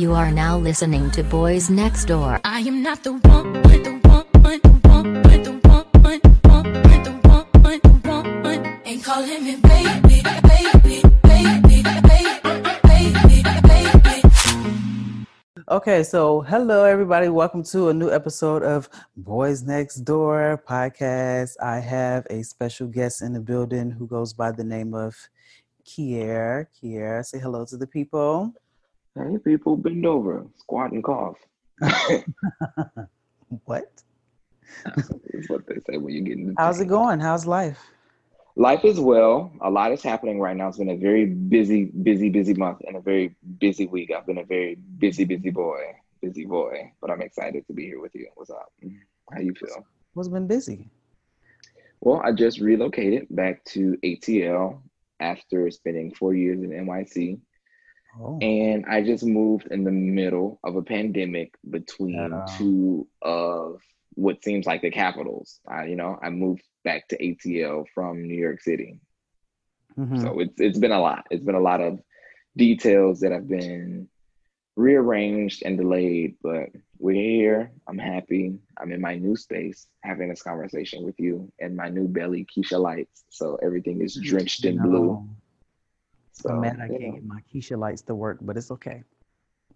You are now listening to Boys Next Door. I am not the one, the one, the one, the one, the one, the one, the one, and calling me baby, baby, baby, baby, baby, baby. Okay, so hello everybody. Welcome to a new episode of Boys Next Door podcast. I have a special guest in the building who goes by the name of Kier. Kier, say hello to the people. Hey, people, bend over, squat, and cough. What? That's what they say when you get into How's it going? How's life? Life is well. A lot is happening right now. It's been a very busy, busy, busy month and a very busy week. I've been a very busy, busy boy, busy boy. But I'm excited to be here with you. What's up? How you feel? What's been busy? Well, I just relocated back to ATL after spending four years in NYC. Oh, And I just moved in the middle of a pandemic between Yeah. two of what seems like the capitals. I, you know, I moved back to ATL from New York City. mhm. So it's it's been a lot. It's been a lot of details that have been rearranged and delayed, but we're here. I'm happy. I'm in my new space having this conversation with you and my new belly Keisha lights. So everything is drenched in blue. So I'm mad I can't know, get my Keisha lights to work, but it's okay.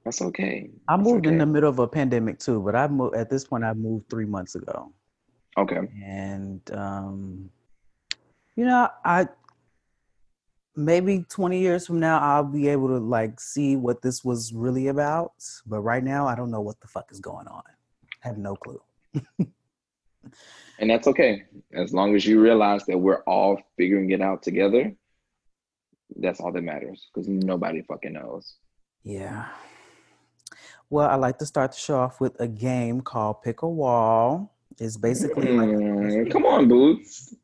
that's okay. I That's moved in the middle of a pandemic too, but I moved at this point I moved three months ago. Okay. and um you know i maybe 20 years from now i'll be able to like see what this was really about but right now i don't know what the fuck is going on i have no clue And that's okay. As long as you realize that we're all figuring it out together, that's all that matters because nobody fucking knows. yeah well i like to start the show off with a game called pick a wall it's basically like Mm, come on, Boots.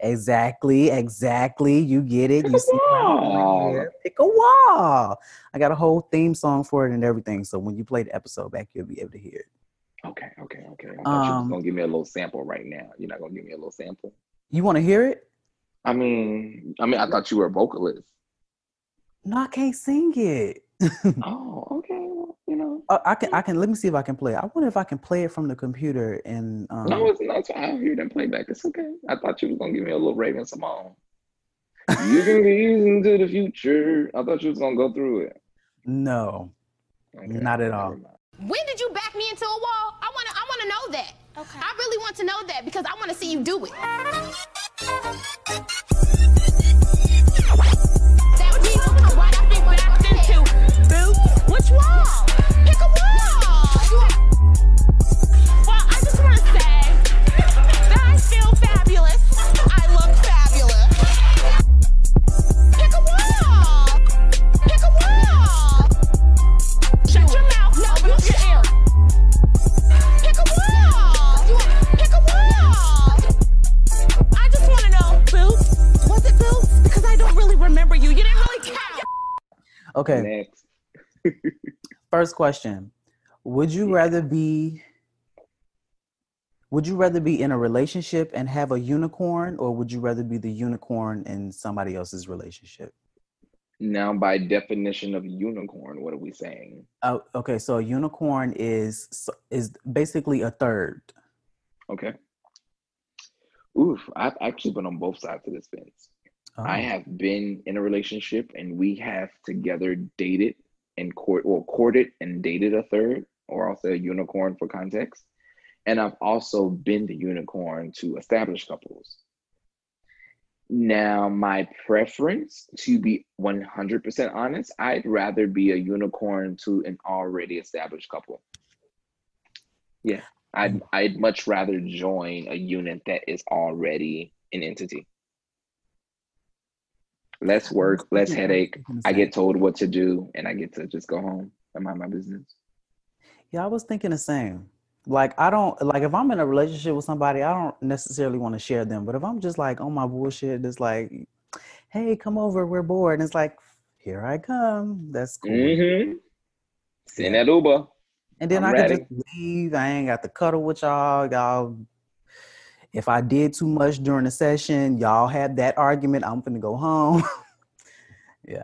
exactly exactly you get it Pick you see wall. pick a wall i got a whole theme song for it and everything so when you play the episode back you'll be able to hear it Okay, okay, okay. I thought you Um, was gonna give me a little sample right now. You're not gonna give me a little sample. You want to hear it? I mean, I mean, I thought you were a vocalist. No, I can't sing it. Oh, okay. Well, you know, Uh, I can. I can. Let me see if I can play it. I wonder if I can play it from the computer. And um, no, it's not. I'll hear them playback. It's okay. I thought you was gonna give me a little Raven-Symoné. You can gaze into the future. I thought you was gonna go through it. no, Okay, Not at all. When did you back me into a wall? I wanna I wanna know that. Okay. I really want to know that because I wanna see you do it. Which wall? Pick a wall. Well, I just wanna say that I feel fabulous. I look fabulous. Pick a wall. Pick a wall. Shut your mouth. No, open up your ear. Pick a wall. Pick a wall. I just want to know, Boots. Was it Boots? Because I don't really remember you. You didn't really count. Okay. Next. First question: Would you rather be? Would you rather be in a relationship and have a unicorn, or would you rather be the unicorn in somebody else's relationship? Now, by definition of unicorn, what are we saying? Oh, okay. So a unicorn is is basically a third. Okay. Oof, I've actually been on both sides of this fence. I Oh. have been in a relationship and we have together dated and court or courted and dated a third, or say a unicorn for context. And I've also been the unicorn to established couples. Now, my preference, to be 100% honest, I'd rather be a unicorn to an already established couple. Yeah, I'd I'd much rather join a unit that is already an entity. Less work, less Yeah, headache. I get told what to do, and I get to just go home and mind my business. Yeah, I was thinking the same. Like I don't like if I'm in a relationship with somebody, I don't necessarily want to share them. But if I'm just like on my bullshit, it's like, hey, come over, we're bored. And it's like, here I come. That's cool. Mm-hmm. Send that Uber. And then I'm I can ready. just leave. I ain't got to cuddle with y'all. Y'all, if I did too much during the session, y'all had that argument. I'm finna go home. Yeah.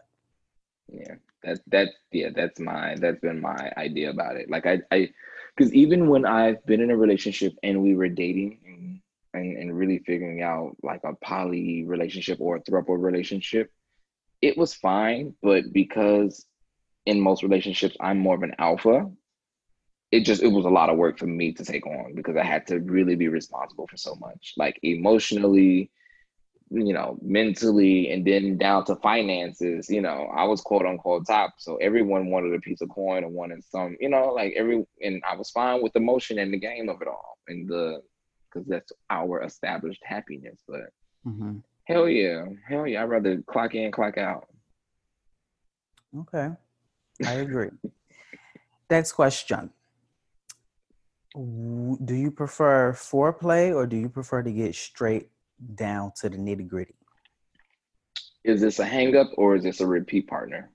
Yeah, that that yeah, that's my that's been my idea about it. Like I I because even when I've been in a relationship and we were dating and, and and really figuring out like a poly relationship or a throuple relationship, it was fine. But because in most relationships I'm more of an alpha, it just it was a lot of work for me to take on because I had to really be responsible for so much, like emotionally, you know, mentally, and then down to finances. You know, I was quote unquote top, so everyone wanted a piece of coin or wanted some, you know, like every, and I was fine with the motion and the game of it all, and the because that's our established happiness. But hmm hell yeah, hell yeah, I'd rather clock in, clock out. Okay, I agree. Next question. Do you prefer foreplay or do you prefer to get straight down to the nitty gritty? Is this a hang up or is this a repeat partner?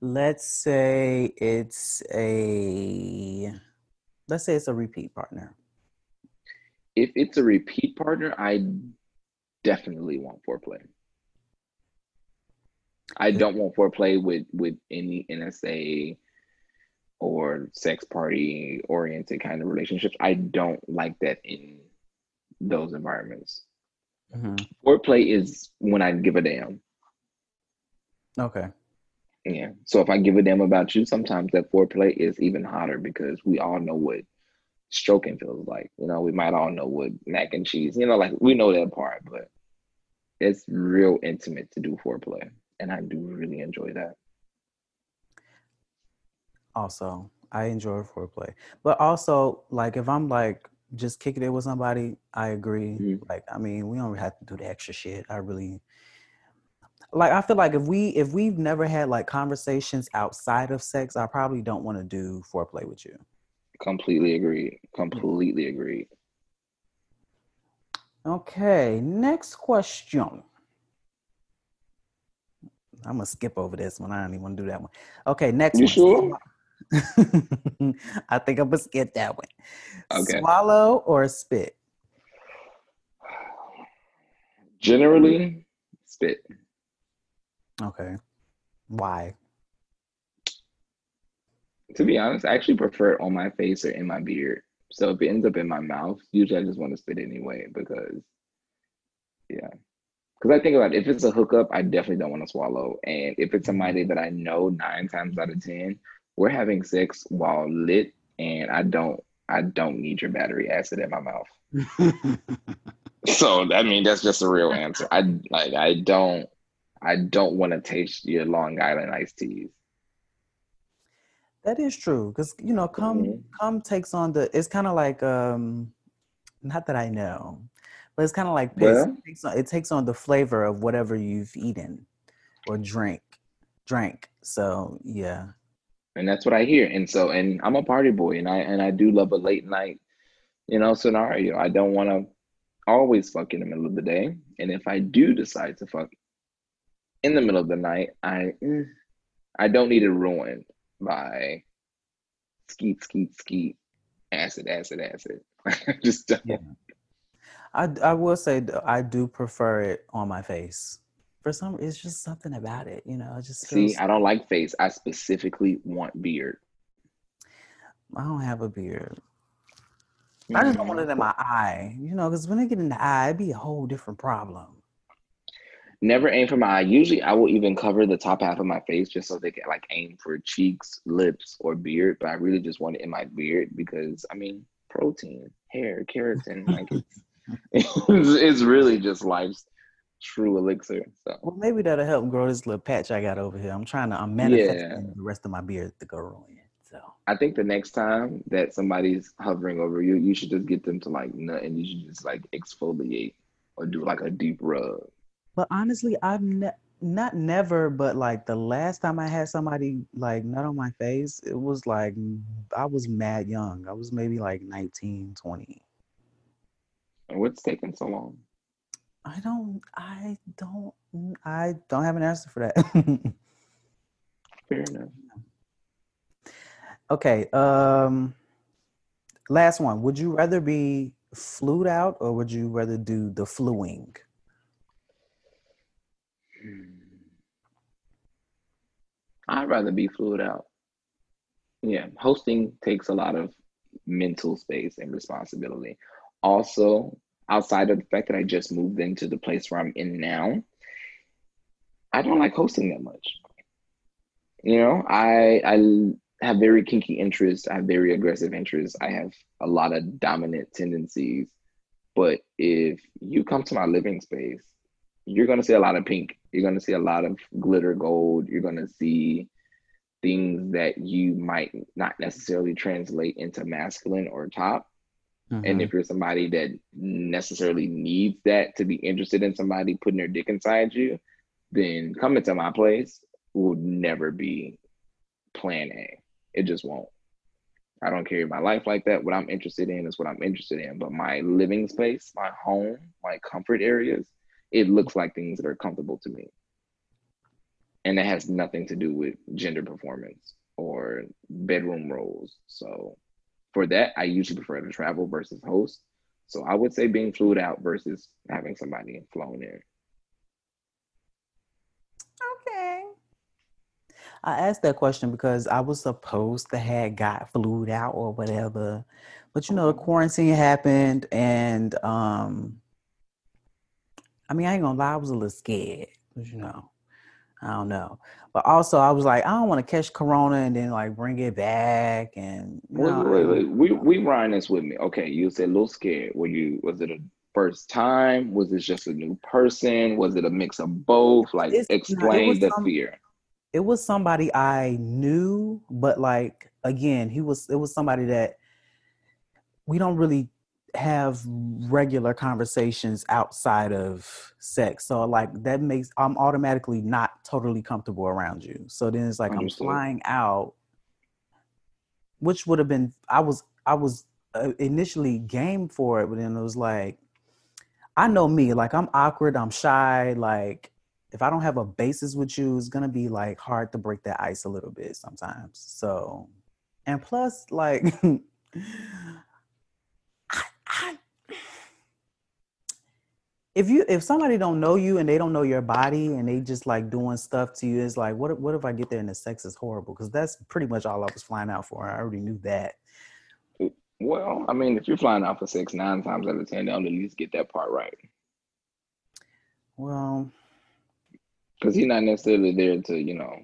Let's say it's a let's say it's a repeat partner. If it's a repeat partner, I definitely want foreplay. I don't want foreplay with with any NSA or sex party oriented kind of relationships. I don't like that in those environments. Mhm. Foreplay is when I give a damn. Okay. Yeah. So if I give a damn about you, sometimes that foreplay is even hotter because we all know what stroking feels like. You know, we might all know what mac and cheese, you know, like we know that part, but it's real intimate to do foreplay. And I do really enjoy that. Also, I enjoy foreplay, but also like if I'm like just kicking it with somebody, I agree. Mhm. Like I mean, we don't have to do the extra shit. I really like. I feel like if we if we've never had like conversations outside of sex, I probably don't want to do foreplay with you. Completely agreed. Completely agreed. Okay, next question. I'm gonna skip over this one. I don't even want to do that one. Okay, next You one. sure? I think I'm gonna skip that one. Okay. Swallow or spit? Generally, spit. Okay. Why? To be honest, I actually prefer it on my face or in my beard. So if it ends up in my mouth, usually I just want to spit anyway because, yeah. Because I think about it, if it's a hookup, I definitely don't want to swallow. And if it's somebody that I know nine times out of ten, we're having sex while lit, and I don't, I don't need your battery acid in my mouth. So I mean, that's just a real answer. I like, I don't, I don't want to taste your Long Island iced teas. that is true because you know, come Mhm. come takes on the. It's kind of like um, not that I know, but it's kind of like piss. Well- it, takes on, it takes on the flavor of whatever you've eaten or drink, drank. So yeah. And that's what I hear. And so, and I'm a party boy, and I and I do love a late night, you know, scenario. I don't want to always fuck in the middle of the day, and if I do decide to fuck in the middle of the night, I eh, I don't need it ruined by skeet skeet skeet, acid acid acid. Just don't. Yeah. I I will say I do prefer it on my face. For some, it's just something about it, you know. It just feels. See, I don't like face. I specifically want beard. I don't have a beard. I just don't want it in mm. my eye, you know, because when it get in the eye, it'd be a whole different problem. Never aim for my eye. Usually, I will even cover the top half of my face just so they can like aim for cheeks, lips, or beard. But I really just want it in my beard because I mean, protein, hair, keratin, like it's it's, it's really just life's true elixir. So Well, maybe that'll help grow this little patch I got over here. I'm trying to, I'm manifesting Yeah. the rest of my beard to grow in. So I think the next time that somebody's hovering over you, you should just get them to like nut and you should just like exfoliate or do like a deep rub. But honestly, I've ne- not never, but like the last time I had somebody like nut on my face, it was like I was mad young. I was maybe like 19, 20. And what's taking so long? I don't, I don't, mm, I don't have an answer for that. Fair enough. okay. Um, last one. Would you rather be flued out or would you rather do the fluing? I'd rather be fluid out. Yeah, hosting takes a lot of mental space and responsibility. Also, outside of the fact that I just moved into the place where I'm in now, I don't like hosting that much. You know, I I have very kinky interests. I have very aggressive interests. I have a lot of dominant tendencies. But if you come to my living space, you're gonna see a lot of pink. You're gonna see a lot of glitter gold. You're gonna see things that you might not necessarily translate into masculine or top. And Mhm. if you're somebody that necessarily needs that to be interested in somebody putting their dick inside you, then coming to my place will never be plan A. It just won't. I don't carry my life like that. What I'm interested in is what I'm interested in. But my living space, my home, my comfort areas, it looks like things that are comfortable to me. And that has nothing to do with gender performance or bedroom roles. So for that, I usually prefer to travel versus host. So I would say being flued out versus having somebody flown in. Okay. I asked that question because I was supposed to have got flued out or whatever. But you know, the quarantine happened and um I mean I ain't gonna lie, I was a little scared, 'cause, you know. I don't know. But also I was like, I don't want to catch corona and then like bring it back and Wait, know, wait, wait. We we riding this with me. Okay, you said a little scared. Were you was it a first time? Was it just a new person? Was it a mix of both? Like It's- explain the some- fear. it was somebody I knew, but like again, he was it was somebody that we don't really have regular conversations outside of sex. So like that makes I'm automatically not totally comfortable around you. So then it's like Understood. I'm flying out which would have been I was I was uh, initially game for it, but then it was like I know me, like I'm awkward, I'm shy, like if I don't have a basis with you, it's gonna be like hard to break that ice a little bit sometimes. So, and plus, like, I, I, if you if somebody don't know you and they don't know your body and they just like doing stuff to you, it's like, what if, what if I get there and the sex is horrible? Because that's pretty much all I was flying out for. I already knew that. Well, I mean, if you're flying out for six, nine times out of ten, they'll at least get that part right. Well, Because he's not necessarily there to, you know,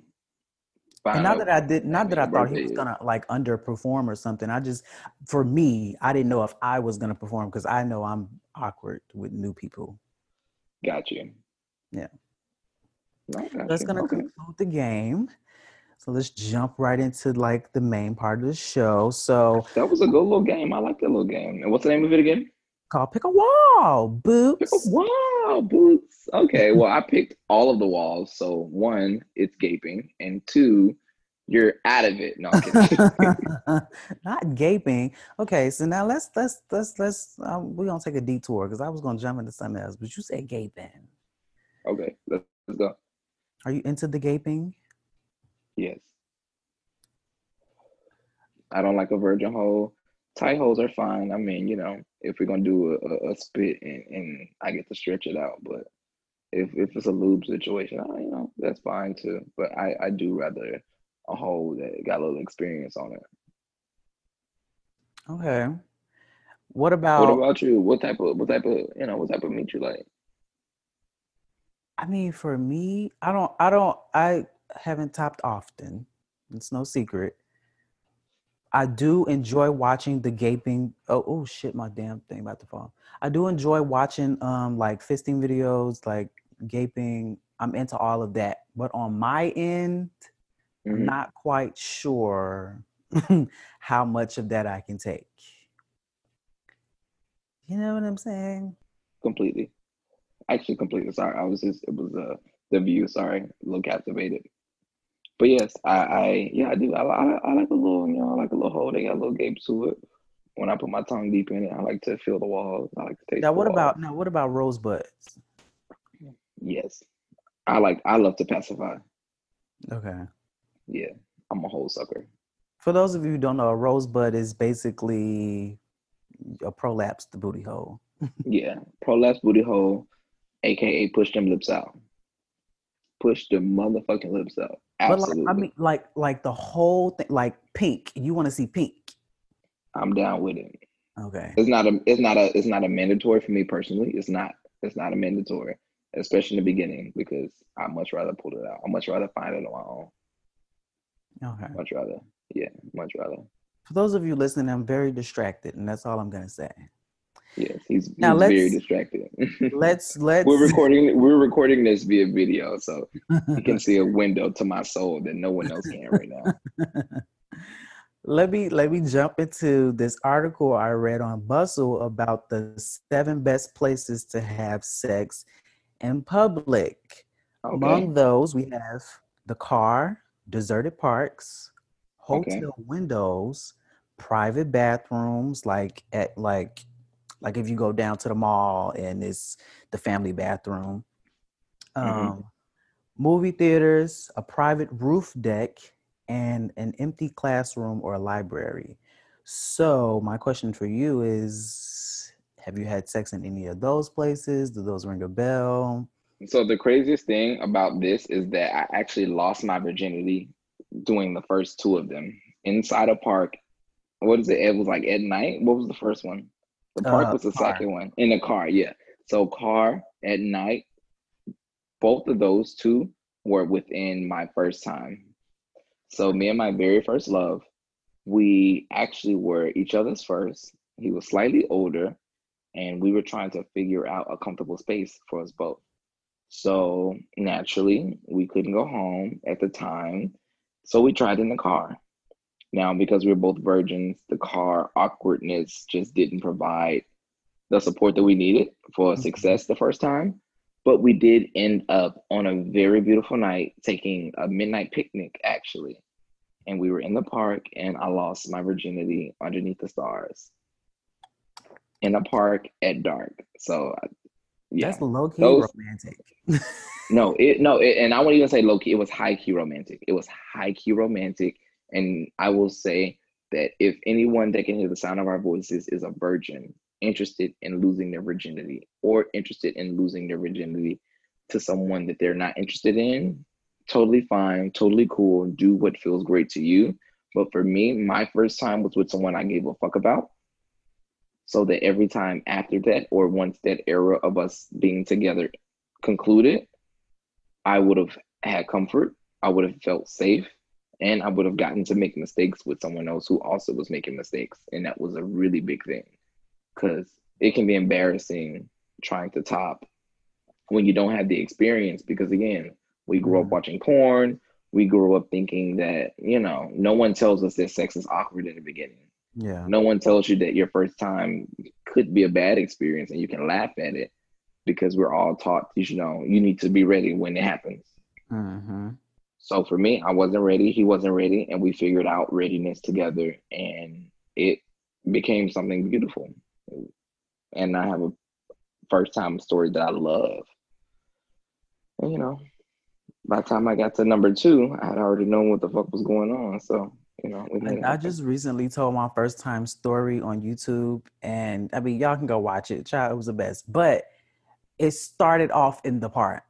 and not that I did, not that I thought he was gonna like underperform or something. I just, for me, I didn't know if I was gonna perform because I know I'm awkward with new people. Got you. Yeah. No, got That's you. gonna Okay. conclude the game. So let's jump right into like the main part of the show. So That was a good little game. I like that little game. And what's the name of it again? called pick a wall, boots. Wow, boots. Okay, well, I picked all of the walls. So one, it's gaping, and two, you're out of it. No. Not gaping. Okay, so now let's let's let's let's um, we're gonna take a detour because I was gonna jump into something else, but you said gaping. okay, let's, let's go. Are you into the gaping? Yes. I don't like a virgin hole. Tight holes are fine. I mean, you know, if we're gonna do a, a, a spit and, and I get to stretch it out, but if if it's a lube situation, uh, you know, that's fine too. But I I do rather a hole that got a little experience on it. Okay. What about? What about you? What type of what type of you know what type of meat you like? I mean, for me, I don't, I don't, I haven't topped often. It's no secret. I do enjoy watching the gaping. Oh, oh shit, my damn thing about to fall. I do enjoy watching um like fisting videos, like gaping. I'm into all of that. But on my end, I'm Mhm. not quite sure how much of that I can take. You know what I'm saying? completely. Actually, completely. Sorry, I was just it was uh the view. Sorry, a little captivated. But yes, I, I yeah I do. I, I I like a little you know I like a little hole. They got a little gape to it. When I put my tongue deep in it, I like to feel the walls. I like to taste. Now what about now what about rosebuds? Yes, I like. I love to pacify. Okay. Yeah, I'm a hole sucker. For those of you who don't know, a rosebud is basically a prolapsed the booty hole. Yeah, prolapse booty hole, aka push them lips out. Push the motherfucking lips out. Absolutely. But like I mean like like the whole thing like pink. You want to see pink. I'm down with it. Okay. It's not a it's not a it's not a mandatory for me personally. It's not it's not a mandatory, especially in the beginning, because I much rather pull it out. I much rather find it on my own. Okay. Much rather. Yeah, much rather. For those of you listening, I'm very distracted, and that's all I'm gonna say. Yes, he's, Now he's very let's- distracted. Let's let's we're recording we're recording this via video, so you can see a window to my soul that no one else can right now. let me let me jump into this article I read on Bustle about the seven best places to have sex in public. Okay. Among those, we have the car, deserted parks, Okay. hotel windows, private bathrooms, like at like like if you go down to the mall and it's the family bathroom. Um, Mhm. movie theaters, a private roof deck, and an empty classroom or library. So my question for you is have you had sex in any of those places? Do those ring a bell? So the craziest thing about this is that I actually lost my virginity doing the first two of them inside a park. What is it? It was like at night. What was the first one? The park Uh, was the car. second one. In the car, yeah. So car at night. Both of those two were within my first time. So me and my very first love, we actually were each other's first. He was slightly older, and we were trying to figure out a comfortable space for us both. So naturally, we couldn't go home at the time. So we tried in the car. Now, because we were both virgins, the car awkwardness just didn't provide the support that we needed for Mhm. success the first time. But we did end up on a very beautiful night taking a midnight picnic, actually. And we were in the park, and I lost my virginity underneath the stars in a park at dark. So, yeah. That's low key Those- romantic. No, it no, it, and I won't even say low key. It was high key romantic. It was high key romantic, and I will say that if anyone that can hear the sound of our voices is a virgin interested in losing their virginity or interested in losing their virginity to someone that they're not interested in, totally fine, totally cool. Do what feels great to you. But for me, my first time was with someone I gave a fuck about. So that every time after that, or once that era of us being together concluded, I would have had comfort, I would have felt safe, and I would have gotten to make mistakes with someone else who also was making mistakes. And that was a really big thing because it can be embarrassing trying to top when you don't have the experience. Because again, we grew up Mhm. watching porn, we grew up thinking that, you know, no one tells us that sex is awkward in the beginning. Yeah. No one tells you that your first time could be a bad experience and you can laugh at it because we're all taught, you know, you need to be ready when it happens. hmm So for me, I wasn't ready, he wasn't ready, and we figured out readiness together and it became something beautiful. And I have a first time story that I love. And you know, by the time I got to number two, I had already known what the fuck was going on. So, you know, we made I, I just recently told my first time story on YouTube, and I mean, y'all can go watch it. Child, it was the best. But it started off in the park.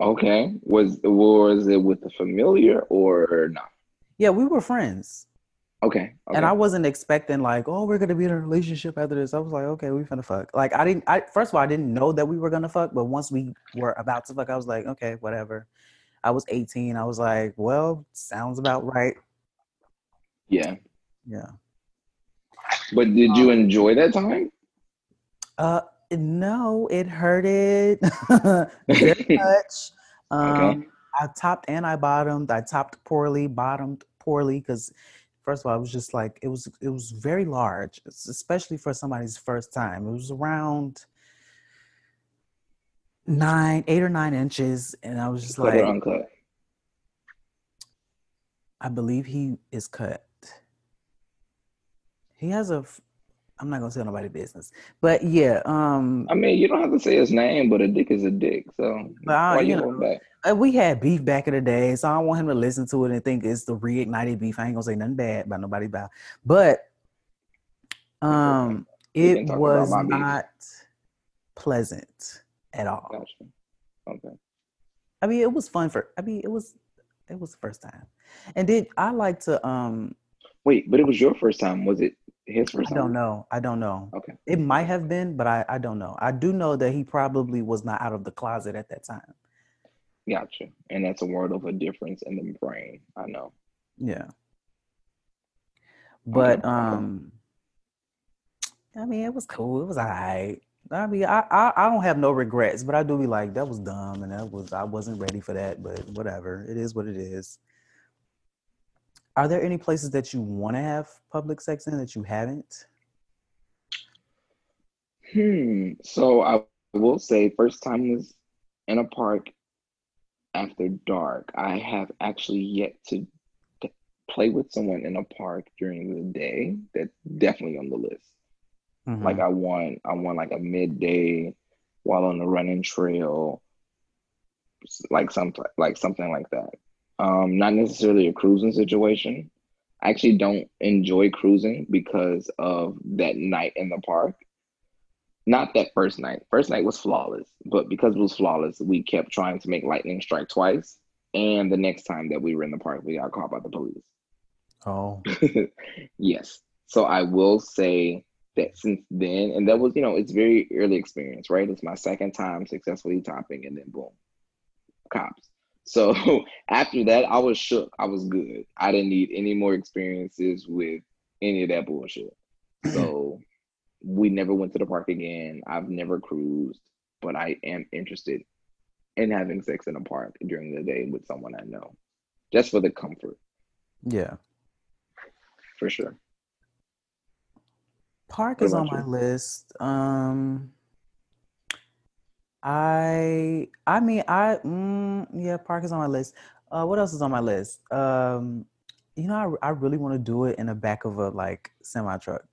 Okay. Was was it with a familiar or not? Yeah, we were friends. Okay. okay. And I wasn't expecting like, oh, we're gonna be in a relationship after this. I was like, okay, we finna fuck. Like I didn't I first of all I didn't know that we were gonna fuck, but once we were about to fuck, I was like, okay, whatever. I was 18. I was like, well, sounds about right. Yeah. Yeah. But did you enjoy that time? Uh no, it hurted very much. Um Okay. I topped and I bottomed. I topped poorly, bottomed poorly because first of all, it was just like it was it was very large, especially for somebody's first time. It was around nine, eight or nine inches, and I was just Cut like? I believe he is cut. He has a. f- I'm not gonna tell nobody business, but yeah. Um, I mean, you don't have to say his name, but a dick is a dick. So I- why you you know, back? uh, we had beef back in the day, so I don't want him to listen to it and think it's the reignited beef. I ain't gonna say nothing bad about nobody about, but um, it was not pleasant at all. Gotcha. Okay. I mean, it was fun for. I mean, it was it was the first time, and did I like to um. Wait, but it was your first time. Was it his I don't know. I don't know. Okay. It might have been, but I, I don't know. I do know that he probably was not out of the closet at that time. Gotcha. And that's a world of a difference in the brain. I know. Yeah. But Okay. um I mean it was cool. It was alright. I mean I, I I don't have no regrets, but I do be like that was dumb and that was I wasn't ready for that, but whatever. It is what it is. Are there any places that you want to have public sex in that you haven't? Hmm. So I will say, first time was in a park after dark. I have actually yet to play with someone in a park during the day. That's definitely on the list. Mm-hmm. Like I want, I want like a midday while on the running trail, like some like something like that. Um, not necessarily a cruising situation. I actually don't enjoy cruising because of that night in the park. Not that first night. First night was flawless, but because it was flawless, we kept trying to make lightning strike twice. And the next time that we were in the park, we got caught by the police. oh, yes. So I will say that since then, and that was, you know, it's very early experience, right? It's my second time successfully topping, and then boom, cops. So after that, I was shook. I was good. I didn't need any more experiences with any of that bullshit. So we never went to the park again. I've never cruised, but I am interested in having sex in a park during the day with someone I know, just for the comfort, yeah. for sure. Park What is on about my list. Um, I I mean I mm, yeah, park is on my list. Uh, what else is on my list? Um, you know, I I really want to do it in the back of a like semi truck.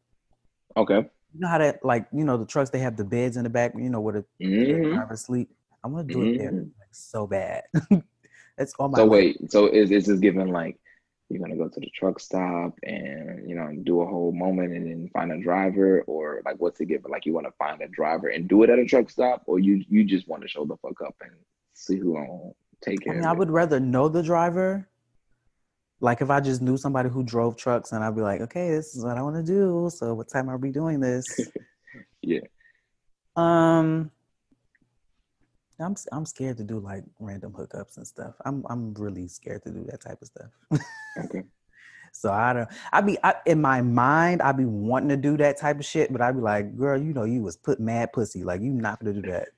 Okay. You know how that like you know the trucks they have the beds in the back. You know where the, Mhm. driver sleep. I want to do it there Mhm. like so bad. It's on my So wait, so is is this given like you're gonna go to the truck stop and you know do a whole moment and then find a driver, or like what's it given? Like you want to find a driver and do it at a truck stop, or you you just want to show the fuck up and see who gonna take I mean, I would rather know the driver. Like if I just knew somebody who drove trucks, and I'd be like, okay, this is what I want to do. So what time are we doing this? Yeah. Um, I'm I'm scared to do like random hookups and stuff. I'm I'm really scared to do that type of stuff. Okay. so I don't. I be I, in my mind, I be wanting to do that type of shit, but I'd be like, girl, you know, you was put mad pussy. Like you not gonna do that.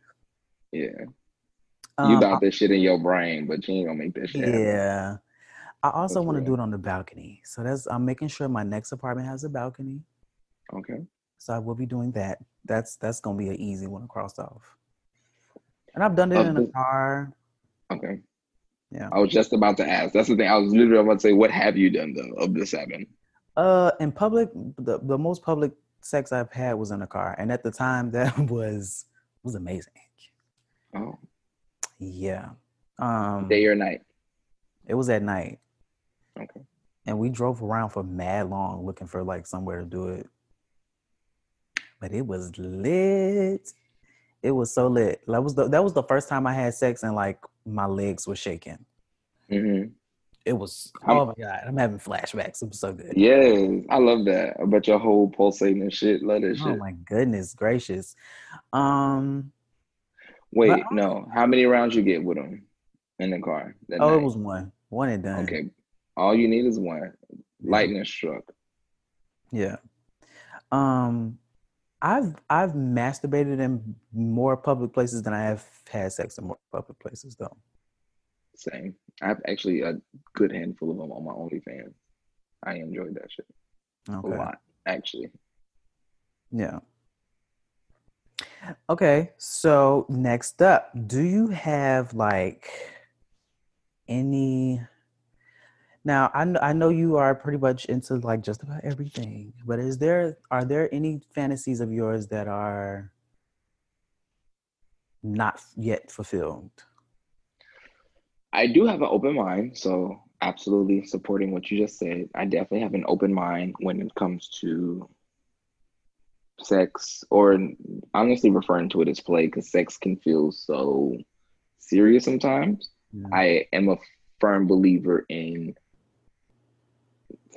Yeah. Um, You got this shit in your brain, but you ain't gonna make this shit happen. Yeah. I also want to do it on the balcony. So that's I'm making sure my next apartment has a balcony. Okay. So I will be doing that. That's that's gonna be an easy one to cross off. And I've done it Of in a car. Okay. Yeah. I was just about to ask. That's the thing. I was literally about to say, what have you done though of the seven? Uh in public, the, the most public sex I've had was in a car. And at the time that was was amazing. Oh, Yeah. Um day or night? it was at night. Okay. And we drove around for mad long looking for like somewhere to do it. But it was lit. It was so lit. That was the that was the first time I had sex and like my legs were shaking. hmm It was oh my god, I'm having flashbacks. It was so good. Yes, I love that. I bet your hole pulsating and shit. Love that shit. Oh my goodness gracious. Um Wait, no. How many rounds you get with them in the car? That oh it was one. One and done. okay. All you need is one. Yeah. Lightning struck. Yeah. Um I've I've masturbated in more public places than I have had sex in more public places though. Same. I have actually a good handful of them on my OnlyFans. I enjoyed that shit Okay. a lot, actually. Yeah. Okay, so next up, do you have like any now I know, I know you are pretty much into like just about everything, but is there are there any fantasies of yours that are not yet fulfilled? I do have an open mind, so absolutely supporting what you just said. I definitely have an open mind when it comes to sex, or honestly referring to it as play, because sex can feel so serious sometimes. Yeah. I am a firm believer in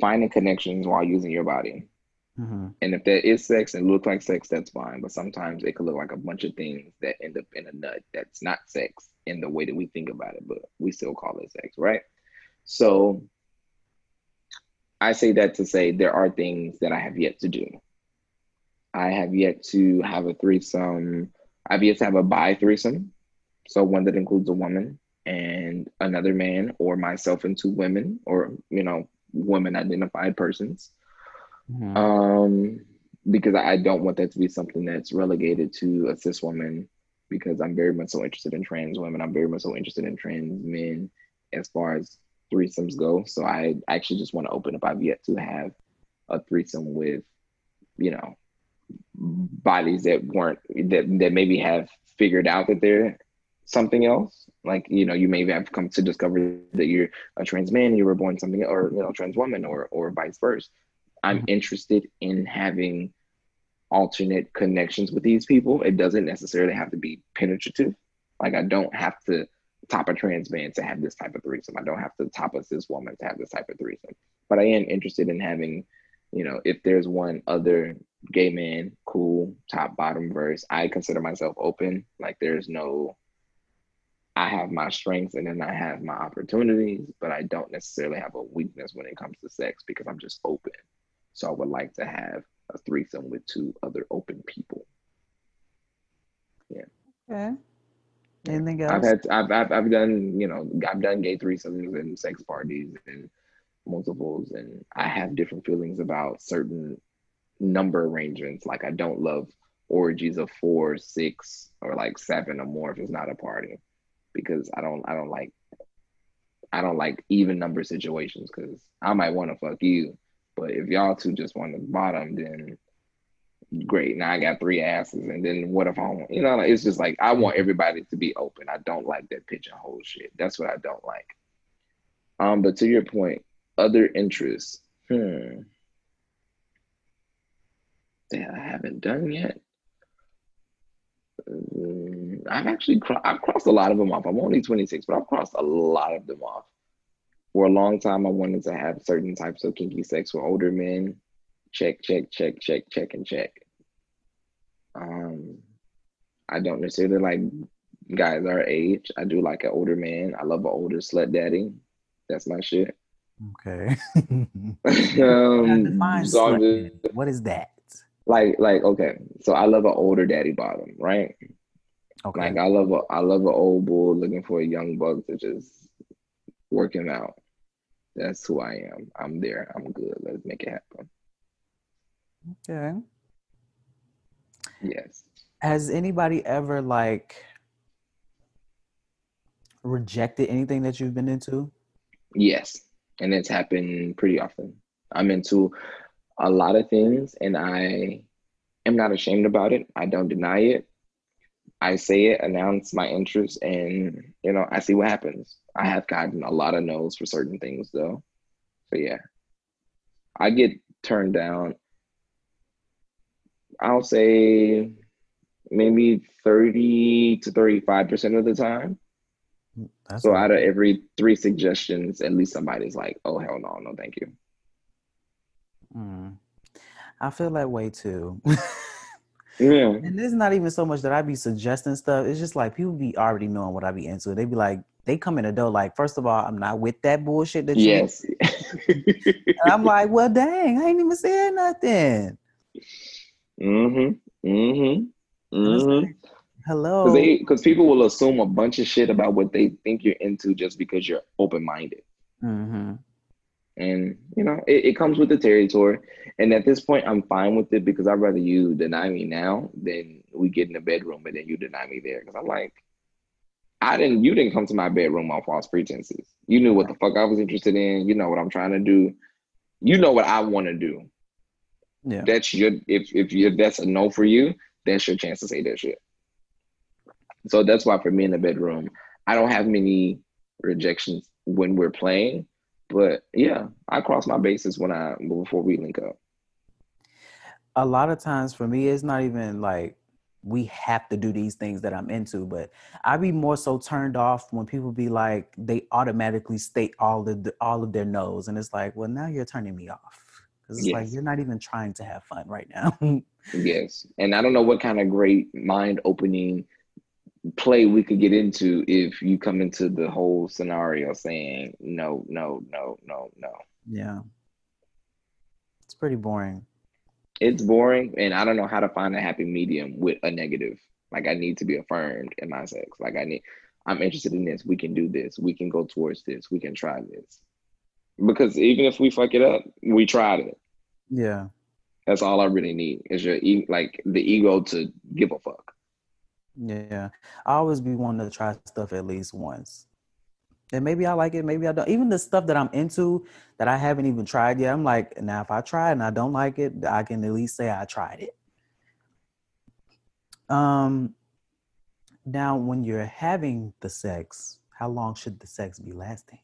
finding connections while using your body. Mhm. And if there is sex and look like sex, that's fine. But sometimes it could look like a bunch of things that end up in a nut that's not sex in the way that we think about it, but we still call it sex, right? So I say that to say there are things that I have yet to do. I have yet to have a threesome. I've yet to have a bi threesome. So one that includes a woman and another man, or myself and two women, or, you know, women identified persons Mhm. um because I I don't want that to be something that's relegated to a cis woman because I'm very much so interested in trans women. I'm very much so interested in trans men as far as threesomes go. So I actually just want to open up. I've yet to have a threesome with, you know, bodies that weren't that that maybe have figured out that they're something else. Like, you know, you may have come to discover that you're a trans man, you were born something or you know, trans woman or or vice versa. I'm mm-hmm. interested in having alternate connections with these people. It doesn't necessarily have to be penetrative. Like I don't have to top a trans man to have this type of threesome. I don't have to top a cis woman to have this type of threesome. But I am interested in having, you know, if there's one other gay man, cool, top bottom verse. I consider myself open. Like there's no I have my strengths and then I have my opportunities, but I don't necessarily have a weakness when it comes to sex because I'm just open. So I would like to have a threesome with two other open people. Yeah. Okay. Anything else? I've had I've, I've I've done you know I've done gay threesomes and sex parties and multiples and I have different feelings about certain number arrangements. Like I don't love orgies of four, six, or like seven or more if it's not a party because I don't I don't like I don't like even number situations because I might want to fuck you, but if y'all two just want the bottom, then great. Now I got three asses, and then what if I want? You know, it's just like I want everybody to be open. I don't like that pigeonhole shit. That's what I don't like. Um, but to your point, other interests. Hmm. That I haven't done yet. I've actually cro- I've crossed a lot of them off. I'm only 26, but I've crossed a lot of them off. For a long time, I wanted to have certain types of kinky sex with older men. Check, check, check, check, check, and check. Um, I don't necessarily like guys our age. I do like an older man. I love an older slut daddy. That's my shit. Okay. um, so just- What is that? like, like, okay. So I love an older daddy bottom, right? Okay. Like I love a I love an old bull looking for a young buck to just work him out. That's who I am. I'm there. I'm good. Let's make it happen. okay. Yes. Has anybody ever like rejected anything that you've been into? Yes. And it's happened pretty often. I'm into a lot of things and I am not ashamed about it. I don't deny it. I say it, announce my interest, and you know, I see what happens. I have gotten a lot of no's for certain things though. So yeah. I get turned down. I'll say maybe 30 to 35% of the time. That's So out of every three suggestions, at least somebody's like, oh hell no, no, thank you. Mm. I feel that way too. Yeah. and it's not even so much that I be suggesting stuff. It's just like people be already knowing what I be into. They be like, they come in the door like, first of all, I'm not with that bullshit that you. Yes. And I'm like, well, dang, I ain't even saying nothing. mm-hmm. Mm-hmm. Mm-hmm. like, Hello. Because people will assume a bunch of shit about what they think you're into just because you're open minded. Mm hmm And you know, it, it comes with the territory. And at this point, I'm fine with it because I'd rather you deny me now than we get in the bedroom and then you deny me there. Because I'm like, I didn't. You didn't come to my bedroom on false pretenses. You knew what the fuck I was interested in. You know what I'm trying to do. You know what I want to do. Yeah. That's your if if you that's a no for you, that's your chance to say that shit. So that's why for me in the bedroom, I don't have many rejections when we're playing. But yeah, I cross my bases when I before we link up. a lot of times for me it's not even like we have to do these things that I'm into, but I be more so turned off when people be like they automatically state all of the, all of their no's, and it's like, well, now you're turning me off because it's like you're not even trying to have fun right now. Yes. And I don't know what kind of great mind opening play we could get into if you come into the whole scenario saying no, no, no, no, no. yeah, it's pretty boring. It's boring and I don't know how to find a happy medium with a negative. Like I need to be affirmed in my sex. Like I need I'm interested in this. We can do this. We can go towards this. We can try this. Because even if we fuck it up, we tried it. Yeah, That's all I really need is your e- like the ego to give a fuck. Yeah. I always be wanting to try stuff at least once. And maybe I like it, maybe I don't. Even the stuff that I'm into that I haven't even tried yet, I'm like, now if I try and I don't like it, I can at least say I tried it. Um, now when you're having the sex, how long should the sex be lasting?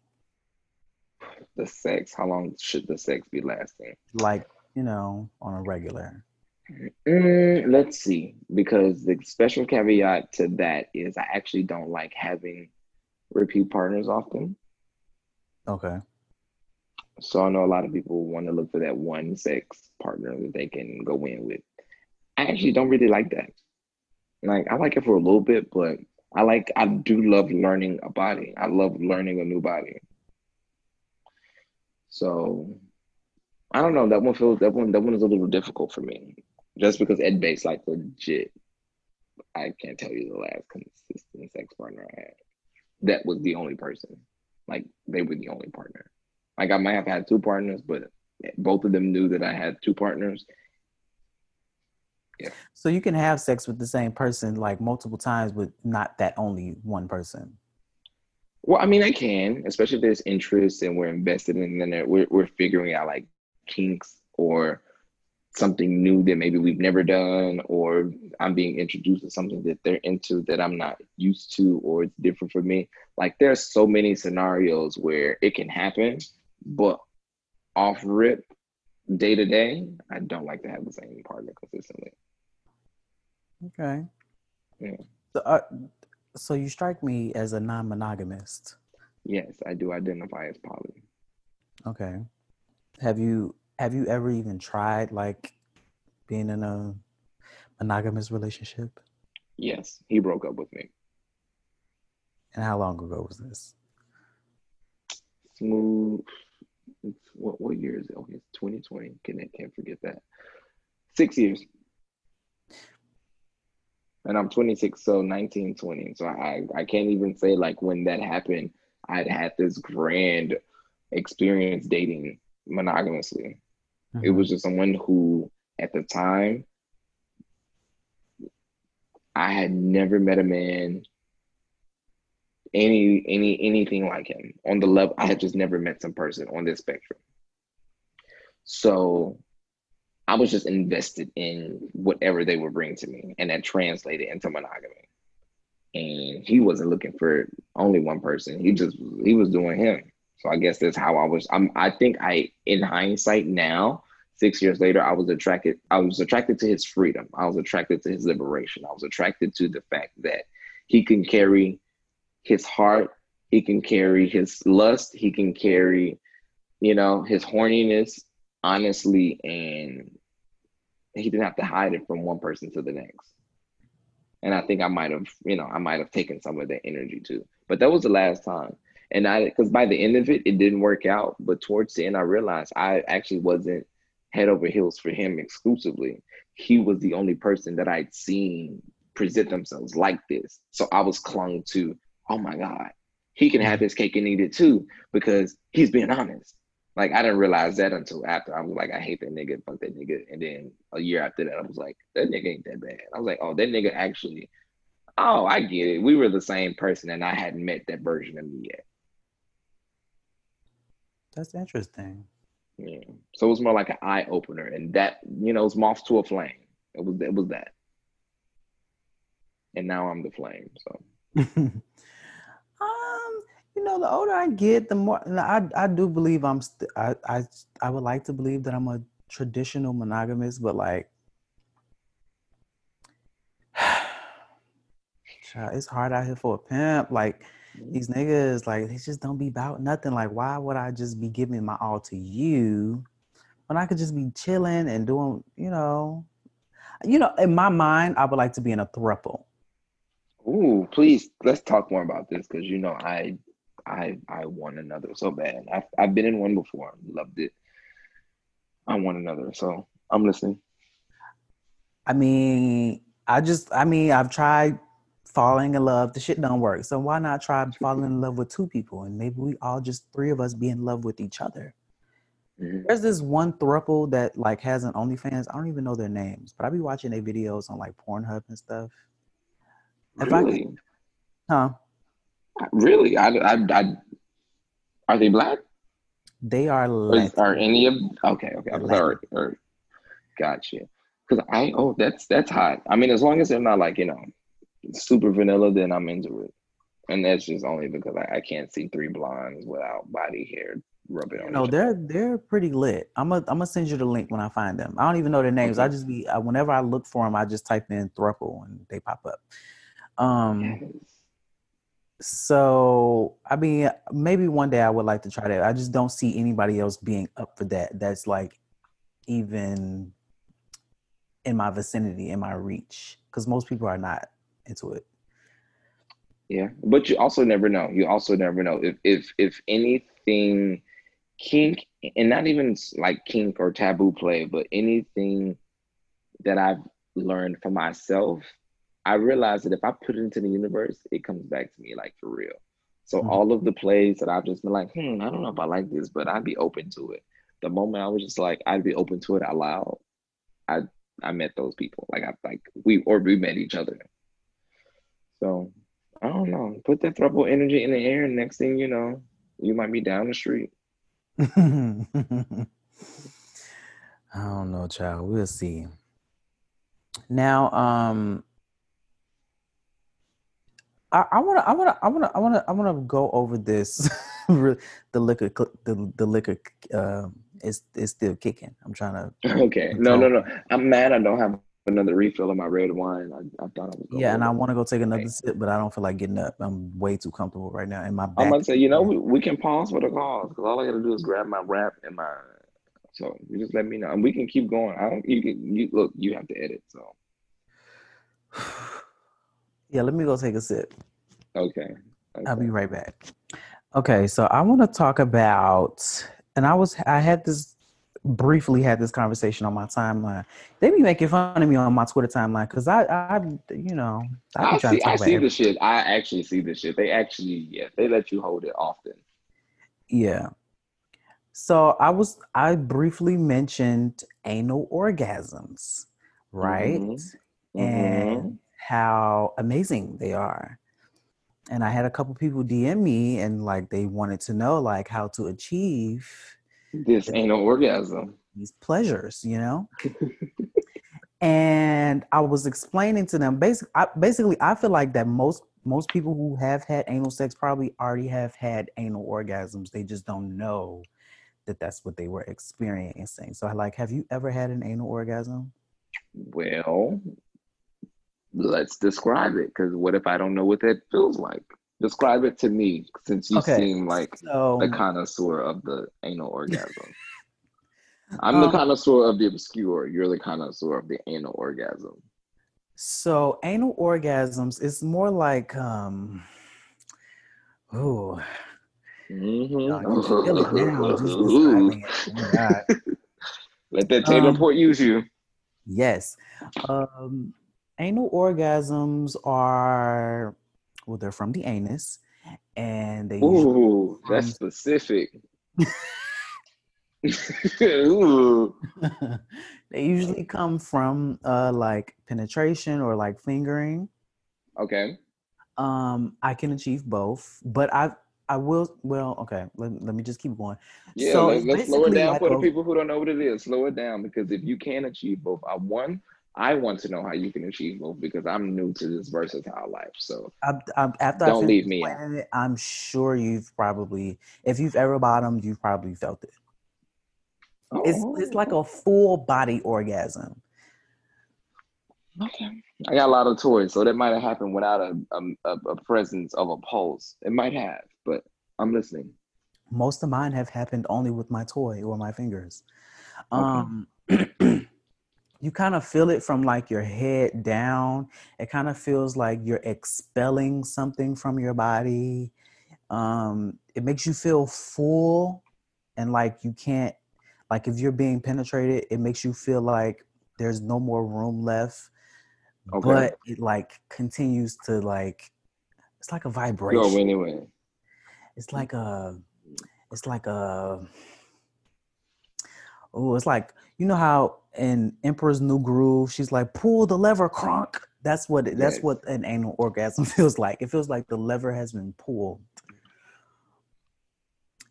the sex how long should the sex be lasting Like, you know, on a regular. Mm, let's see because the special caveat to that is i actually don't like having repeat partners often Okay. so i know a lot of people want to look for that one sex partner that they can go in with i actually don't really like that like i like it for a little bit but i like i do love learning a body i love learning a new body so I don't know. That one feels that one that one is a little difficult for me. Just because Ed Base like legit. I can't tell you the last consistent sex partner I had. That was the only person. Like they were the only partner. Like I might have had two partners, but both of them knew that I had two partners. Yeah. So you can have sex with the same person like multiple times, but not that only one person. Well, I mean, I can, especially if there's interest and we're invested in and then we're we're figuring out like kinks or something new that maybe we've never done, or I'm being introduced to something that they're into that I'm not used to, or it's different for me. Like there's so many scenarios where it can happen, but off rip, day to day, I don't like to have the same partner consistently. Okay. Yeah. So, uh, so you strike me as a non-monogamist. Yes, I do identify as poly. Okay. Have you have you ever even tried like being in a monogamous relationship? Yes, he broke up with me. And how long ago was this? Smooth. It's, what what year is it? Okay, it's 2020. Can can't forget that. Six years. And I'm 26, so 19, 20. So I I can't even say like when that happened, I'd had this grand experience dating monogamously. It uh-huh. was just someone who at the time I had never met a man any any anything like him on the level I had just never met some person on this spectrum. So I was just invested in whatever they would bring to me, and that translated into monogamy. And he wasn't looking for only one person. He just he was doing him. So I guess that's how I was. I'm. I think I, in hindsight now, six years later, I was attracted. I was attracted to his freedom. I was attracted to his liberation. I was attracted to the fact that he can carry his heart. He can carry his lust. He can carry, you know, his horniness honestly, and he didn't have to hide it from one person to the next. And I think I might have, you know, I might have taken some of that energy too. But that was the last time. And I, because by the end of it, it didn't work out. But towards the end, I realized I actually wasn't head over heels for him exclusively. He was the only person that I'd seen present themselves like this. So I was clung to, oh my God, he can have his cake and eat it too, because he's being honest. Like I didn't realize that until after I was like, I hate that nigga, fuck that nigga. And then a year after that, I was like, that nigga ain't that bad. I was like, oh, that nigga actually, oh, I get it. We were the same person and I hadn't met that version of me yet. That's interesting. Yeah. So it was more like an eye opener. And that, you know, it's moth to a flame. It was it was that. And now I'm the flame. So um, you know, the older I get, the more I I do believe I'm. St- I I I would like to believe that I'm a traditional monogamist, but like, it's hard out here for a pimp. Like these niggas, like they just don't be about nothing. Like, why would I just be giving my all to you when I could just be chilling and doing, you know, you know, in my mind, I would like to be in a thruple. Ooh, please let's talk more about this because you know I I I want another so bad. I've I've been in one before, loved it. I want another, so I'm listening. I mean, I just, I mean, I've tried falling in love. The shit don't work. So why not try falling in love with two people and maybe we all just three of us be in love with each other. Mhm. There's this one thruple that like has an OnlyFans. I don't even know their names, but I be watching their videos on like Pornhub and stuff. If I could- Really, Huh? really, I, I, I, are they black? They are Or, is- are any of okay, okay, Latin. sorry. Or, gotcha. Because I oh that's that's hot. I mean, as long as they're not like you know super vanilla, then I'm into it. And that's just only because I, I can't see three blondes without body hair rubbing on. No, they're they're pretty lit. I'm gonna I'm gonna send you the link when I find them. I don't even know their names. I just be I, whenever I look for them, I just type in thruple and they pop up. Um. Yes. So I mean, maybe one day I would like to try that. I just don't see anybody else being up for that. That's like even in my vicinity, in my reach, because most people are not into it. Yeah, but you also never know. You also never know if if if anything kink and not even like kink or taboo play, but anything that I've learned for myself, I realize that if I put it into the universe, it comes back to me like for real. So Mhm. all of the plays that I've just been like, hmm, I don't know if I like this, but I'd be open to it. The moment I was just like, I'd be open to it out loud, I I met those people. Like I like we or we met each other. So I don't know. Put that throuple energy in the air, and next thing you know, you might be down the street. I don't know, child. We'll see. Now, um, I I wanna, I wanna, I wanna, I wanna, I wanna go over this. the liquor, the the liquor, uh, is is still kicking. I'm trying to. Okay. No, no, no. I'm mad. I don't have another refill of my red wine. I, I thought I was. Yeah, and I want to go take another Right. sip, but I don't feel like getting up. I'm way too comfortable right now, and my I'm gonna say, you know, we, we can pause for the calls because all I gotta do is grab my wrap and my. So you just let me know, and we can keep going. I don't. You can. You look. You have to edit. So yeah, let me go take a sip. okay. I'll be right back. Okay, so I want to talk about, and I was, I had this briefly had this conversation on my timeline. They be making fun of me on my Twitter timeline because I, I, you know, I be I trying see. to talk I see the shit. I actually see the shit. They actually, yeah, they let you hold it often. Yeah. So I was I briefly mentioned anal orgasms, right? Mhm. And how amazing they are. And I had a couple people DM me and like they wanted to know like how to achieve This ain't no orgasm. these pleasures, you know? and I was explaining to them basically I, basically I feel like that most most people who have had anal sex probably already have had anal orgasms. They just don't know that that's what they were experiencing. So like have you ever had an anal orgasm? Well, let's describe it. Because what if I don't know what that feels like? Describe it to me, since you Okay, seem like So the connoisseur of the anal orgasm. I'm the Um, connoisseur of the obscure. You're the connoisseur of the anal orgasm. So anal orgasms is more like um oh Mhm. you can feel it now just describing it. Oh. Let that Taylor Um, Port use you. Yes. Um anal orgasms are well they're from the anus and they usually Ooh, that's specific. Ooh. they usually come from uh like penetration or like fingering. Okay. Um, I can achieve both, but I I will well okay, let, let me just keep going. Yeah, So let's, let's slow it down like for the people who don't know what it is. Slow it down because if you can achieve both, I one, I want to know how you can achieve both because I'm new to this versatile life. So I, I, after I Don't leave me out. I'm sure you've probably, if you've ever bottomed, you've probably felt it. It's it's like Oh, a full body orgasm. okay. I got a lot of toys, so that might have happened without a, a a a presence of a pulse. It might have, but I'm listening. Most of mine have happened only with my toy or my fingers. Okay. Um, you kind of feel it from like your head down. It kind of feels like you're expelling something from your body. Um, it makes you feel full and like you can't, like if you're being penetrated, it makes you feel like there's no more room left. Okay. But it like continues to like, it's like a vibration. Go anyway. It's like a, it's like a, oh, it's like you know how in Emperor's New Groove, she's like, pull the lever, Kronk. That's what it, that's what an anal orgasm feels like. It feels like the lever has been pulled.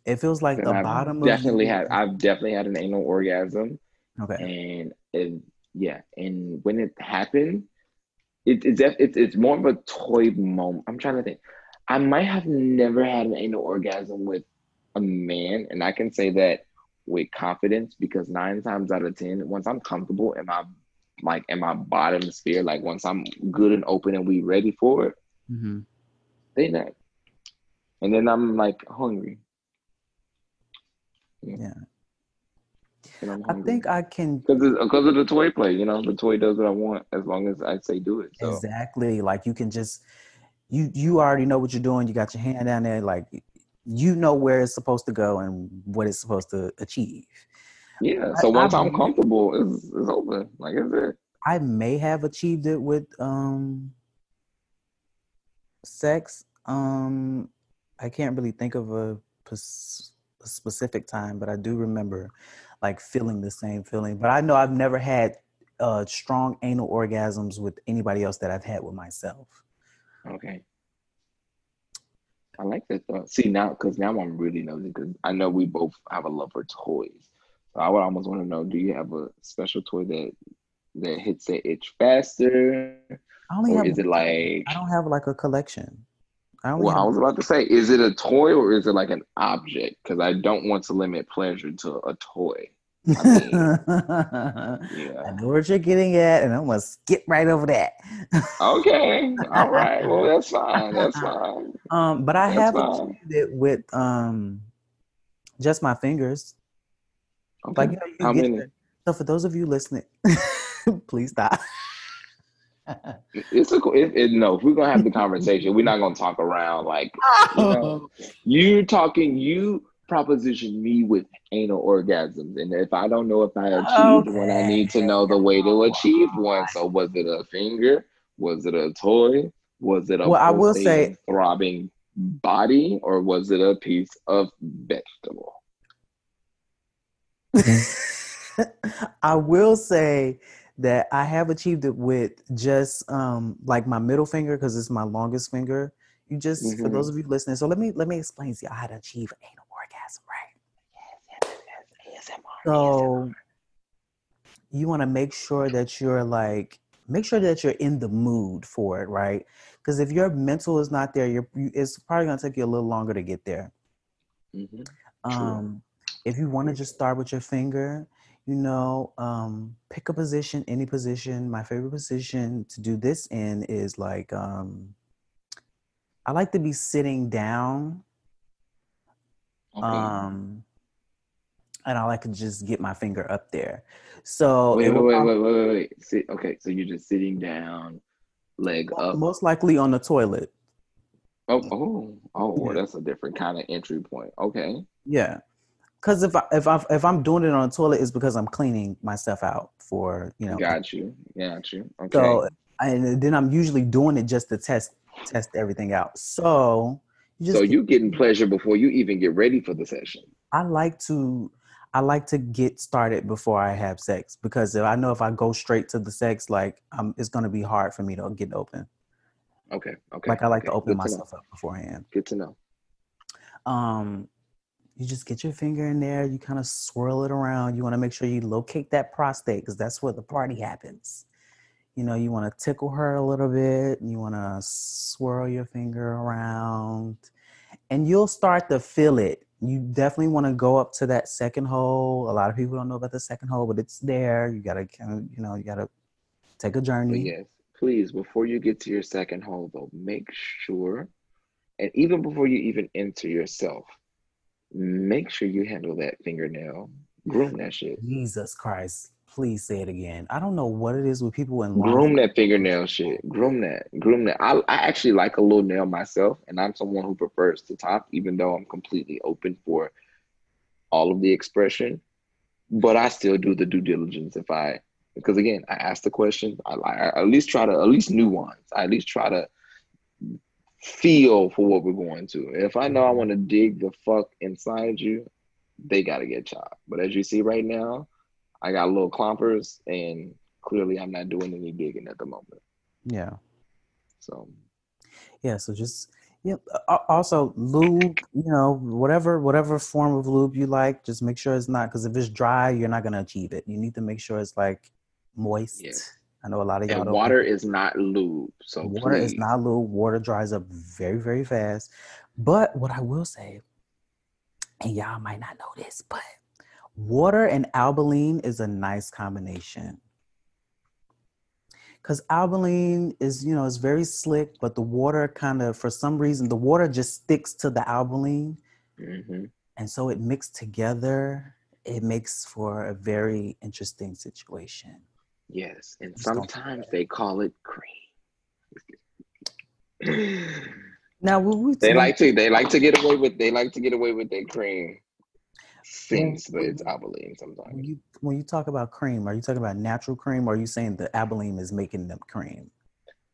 It feels like the I've bottom definitely of had I've definitely had an anal orgasm. Okay. and it, yeah, and when it happened, it, it's it's it's more of a toy moment. I'm trying to think. I might have never had an anal orgasm with a man, and I can say that with confidence because nine times out of ten, once I'm comfortable in my like in my bottom sphere, like once I'm good and open and we ready for it, Mhm. they not. And then I'm like hungry. Yeah. I'm I think I can because because of the toy play, you know, the toy does what I want as long as I say do it. So exactly like you can just you you already know what you're doing. You got your hand down there, like you know where it's supposed to go and what it's supposed to achieve. yeah. I- So once I I'm comfortable, it's it's open. Like it's it. I may have achieved it with um sex. Um I can't really think of a, a specific time, but I do remember like feeling the same feeling. But I know I've never had uh strong anal orgasms with anybody else that I've had with myself. Okay. I like that thought. Uh, see now, because now I'm really nosy because I know we both have a love for toys. So I would almost want to know: Do you have a special toy that that hits the itch faster, I only or have is it like? I don't have like a collection. I Well, I was about to say, is it a toy or is it like an object? Because I don't want to limit pleasure to a toy. I Yeah. know what you're getting at, and I'm gonna skip right over that. Okay. All right. Well, that's fine. That's fine. Um, but I That's have it with um just my fingers. Okay. Like you know, you How many? the- so for those of you listening, please stop. It's a cool. It, it, no, if we're gonna have the conversation, we're not gonna talk around like you know. You're talking. You proposition me with anal orgasms, and if I don't know if I achieved one, I need to know the way to achieve one. So was it a finger? Was it a toy? Was it a Well, I will say- throbbing body, or was it a piece of vegetable? I will say that I have achieved it with just um like my middle finger because it's my longest finger. You just for Mhm. those of you listening. So let me let me explain to you how to achieve anal orgasm, right? So you want to make sure that you're like make sure that you're in the mood for it, right? Because if your mental is not there, you're you, it's probably gonna take you a little longer to get there. Mhm. Um, if you want to just start with your finger, you know, um, pick a position, any position. My favorite position to do this in is like, um, I like to be sitting down. Okay. Um, and all I like to just get my finger up there. So wait, wait, wait, wait, wait, wait, wait. Sit. Okay, so you're just sitting down, leg up. most likely on the toilet. Oh, oh, oh. Yeah. that's a different kind of entry point. Okay. Yeah. Cause if I if I if I'm doing it on the toilet, it's because I'm cleaning myself out for you know Got you. Got you. Okay. So and then I'm usually doing it just to test test everything out. So you so you're getting pleasure before you even get ready for the session. I like to I like to get started before I have sex because if I know if I go straight to the sex, like um, it's gonna be hard for me to get open. Okay. Okay. Like I like to open Good to myself up beforehand. Good to know. Um, you just get your finger in there. You kind of swirl it around. You want to make sure you locate that prostate because that's where the party happens. You know, you want to tickle her a little bit. And you want to swirl your finger around, and you'll start to feel it. You definitely want to go up to that second hole. A lot of people don't know about the second hole, but it's there. You gotta kind of, you know, you gotta take a But journey. yes, please, before you get to your second hole, though, make sure, and even before you even enter yourself, make sure you handle that fingernail, groom that shit, Jesus Christ! Please say it again. I don't know what it is with people in groom that fingernail shit, groom that, groom that. I, I actually like a little nail myself, and I'm someone who prefers to top, even though I'm completely open for all of the expression. But I still do the due diligence if I, because again, I ask the question. I, I at least try to at least nuance. I at least try to feel for what we're going to. If I know I want to dig the fuck inside you, they gotta get chopped. But as you see right now, I got little clompers, and clearly I'm not doing any digging at the moment. Yeah. So Yeah, so just yeah. Also, lube. You know, whatever whatever form of lube you like, just make sure it's not because if it's dry, you're not gonna achieve it. You need to make sure it's like moist. Yes. I know a lot of y'all and don't. water is not lube. So water is not lube. Water dries up very very fast. But what I will say, and y'all might not know this, but water and Albolene is a nice combination. Because Albolene is, you know, it's very slick, but the water kind of, for some reason, the water just sticks to the Albolene. Mhm. And so it mixed together, it makes for a very interesting situation. Yes, and sometimes they call it cream. Now, we, we they like to they like to get away with they like to get away with their cream since it's when sometimes. you when you talk about cream, are you talking about natural cream, or are you saying the Albolene is making them cream?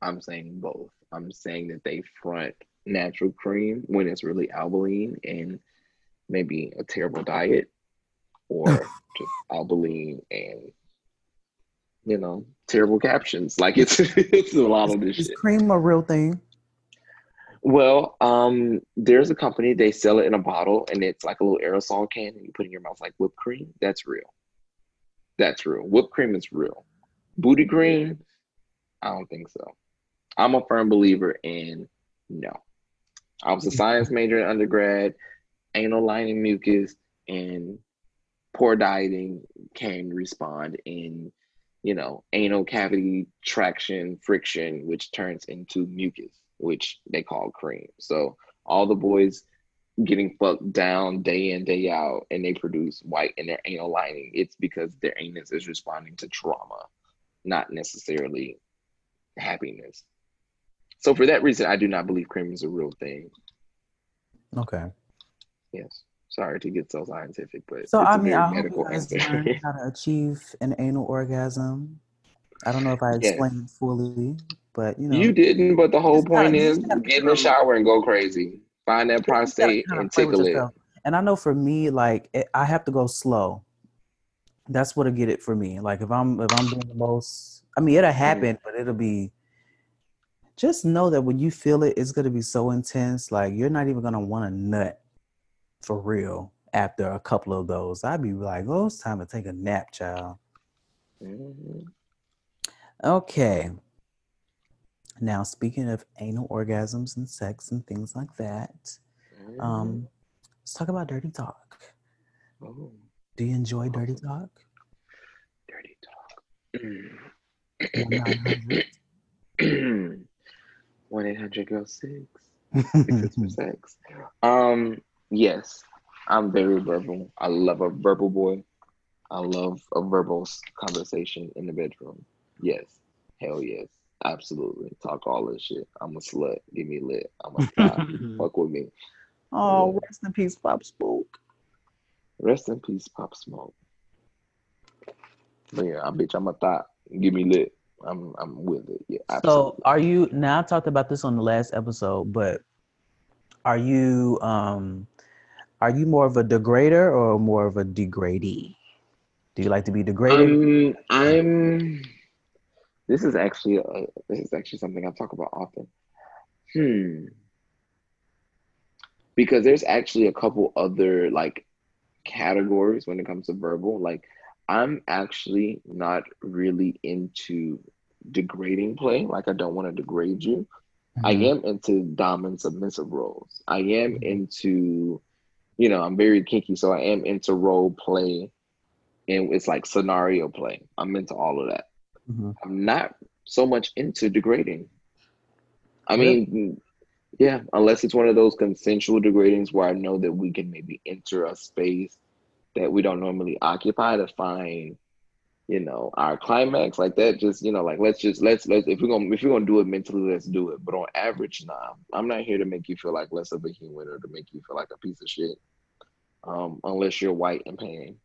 I'm saying both. I'm saying that they front natural cream when it's really Albolene and maybe a terrible diet or just Albolene and you know terrible captions. Like it's it's a lot of this Is shit. cream a real thing? Well, um, there's a company, they sell it in a bottle and it's like a little aerosol can and you put it in your mouth like whipped cream. That's real. That's real. Whipped cream is real. Booty cream, I don't think so. I'm a firm believer in no. I was a science major in undergrad, anal lining mucus, and poor dieting can respond in, you know, anal cavity traction, friction, which turns into mucus, which they call cream. So all the boys getting fucked down day in, day out, and they produce white in their anal lining, it's because their anus is responding to trauma, not necessarily happiness. So for that reason, I do not believe cream is a real thing. Okay. Yes. Sorry to get so scientific, but So it's I a mean, very I hope you guys answer. learned how to achieve an anal orgasm. I don't know if I explained it fully, but you know, You didn't, but the whole point is get in the shower and go crazy. Find that you just gotta prostate and tickle it. And I know for me, like it, I have to go slow. That's what'll get it for me. Like if I'm if I'm doing the most, I mean, it'll happen, but it'll be. Just know that when you feel it, it's gonna be so intense. Like you're not even gonna want to nut for real after a couple of those. I'd be like, oh, it's time to take a nap, child. Mhm. Okay. Now, speaking of anal orgasms and sex and things like that, um, let's talk about dirty talk. Oh, Do you enjoy dirty talk? dirty talk. One nine hundred. One eight hundred girl six. If for sex. Um, yes, I'm very verbal. I love a verbal boy. I love a verbal conversation in the bedroom. Yes, hell yes, absolutely. Talk all this shit. I'm a slut. Give me lit. I'm a thot. Fuck with me. Oh, rest in peace, Pop Smoke. Rest in peace, Pop Smoke. But yeah, I bitch, I'm a thought. Give me lit. I'm I'm with it. Yeah, So, are you now? I talked about this on the last episode, but are you um Are you more of a degrader or more of a degradee? Do you like to be degraded? Um, I'm. This is actually uh, this is actually something I talk about often. Hmm. Because there's actually a couple other like categories when it comes to verbal. Like I'm actually not really into degrading play. Like I don't want to degrade you. I Mhm. am into dominant submissive roles. I am into, you know, I'm very kinky, so I am into role play, and it's like scenario play. I'm into all of that. Mhm. I'm not so much into degrading. I mean, yeah, unless it's one of those consensual degradings where I know that we can maybe enter a space that we don't normally occupy to find, you know, our climax like that. Just you know, like let's just let's let's if we're gonna if we're gonna do it mentally, let's do it. But on average, nah, I'm not here to make you feel like less of a human or to make you feel like a piece of shit. Um, unless you're white and paying.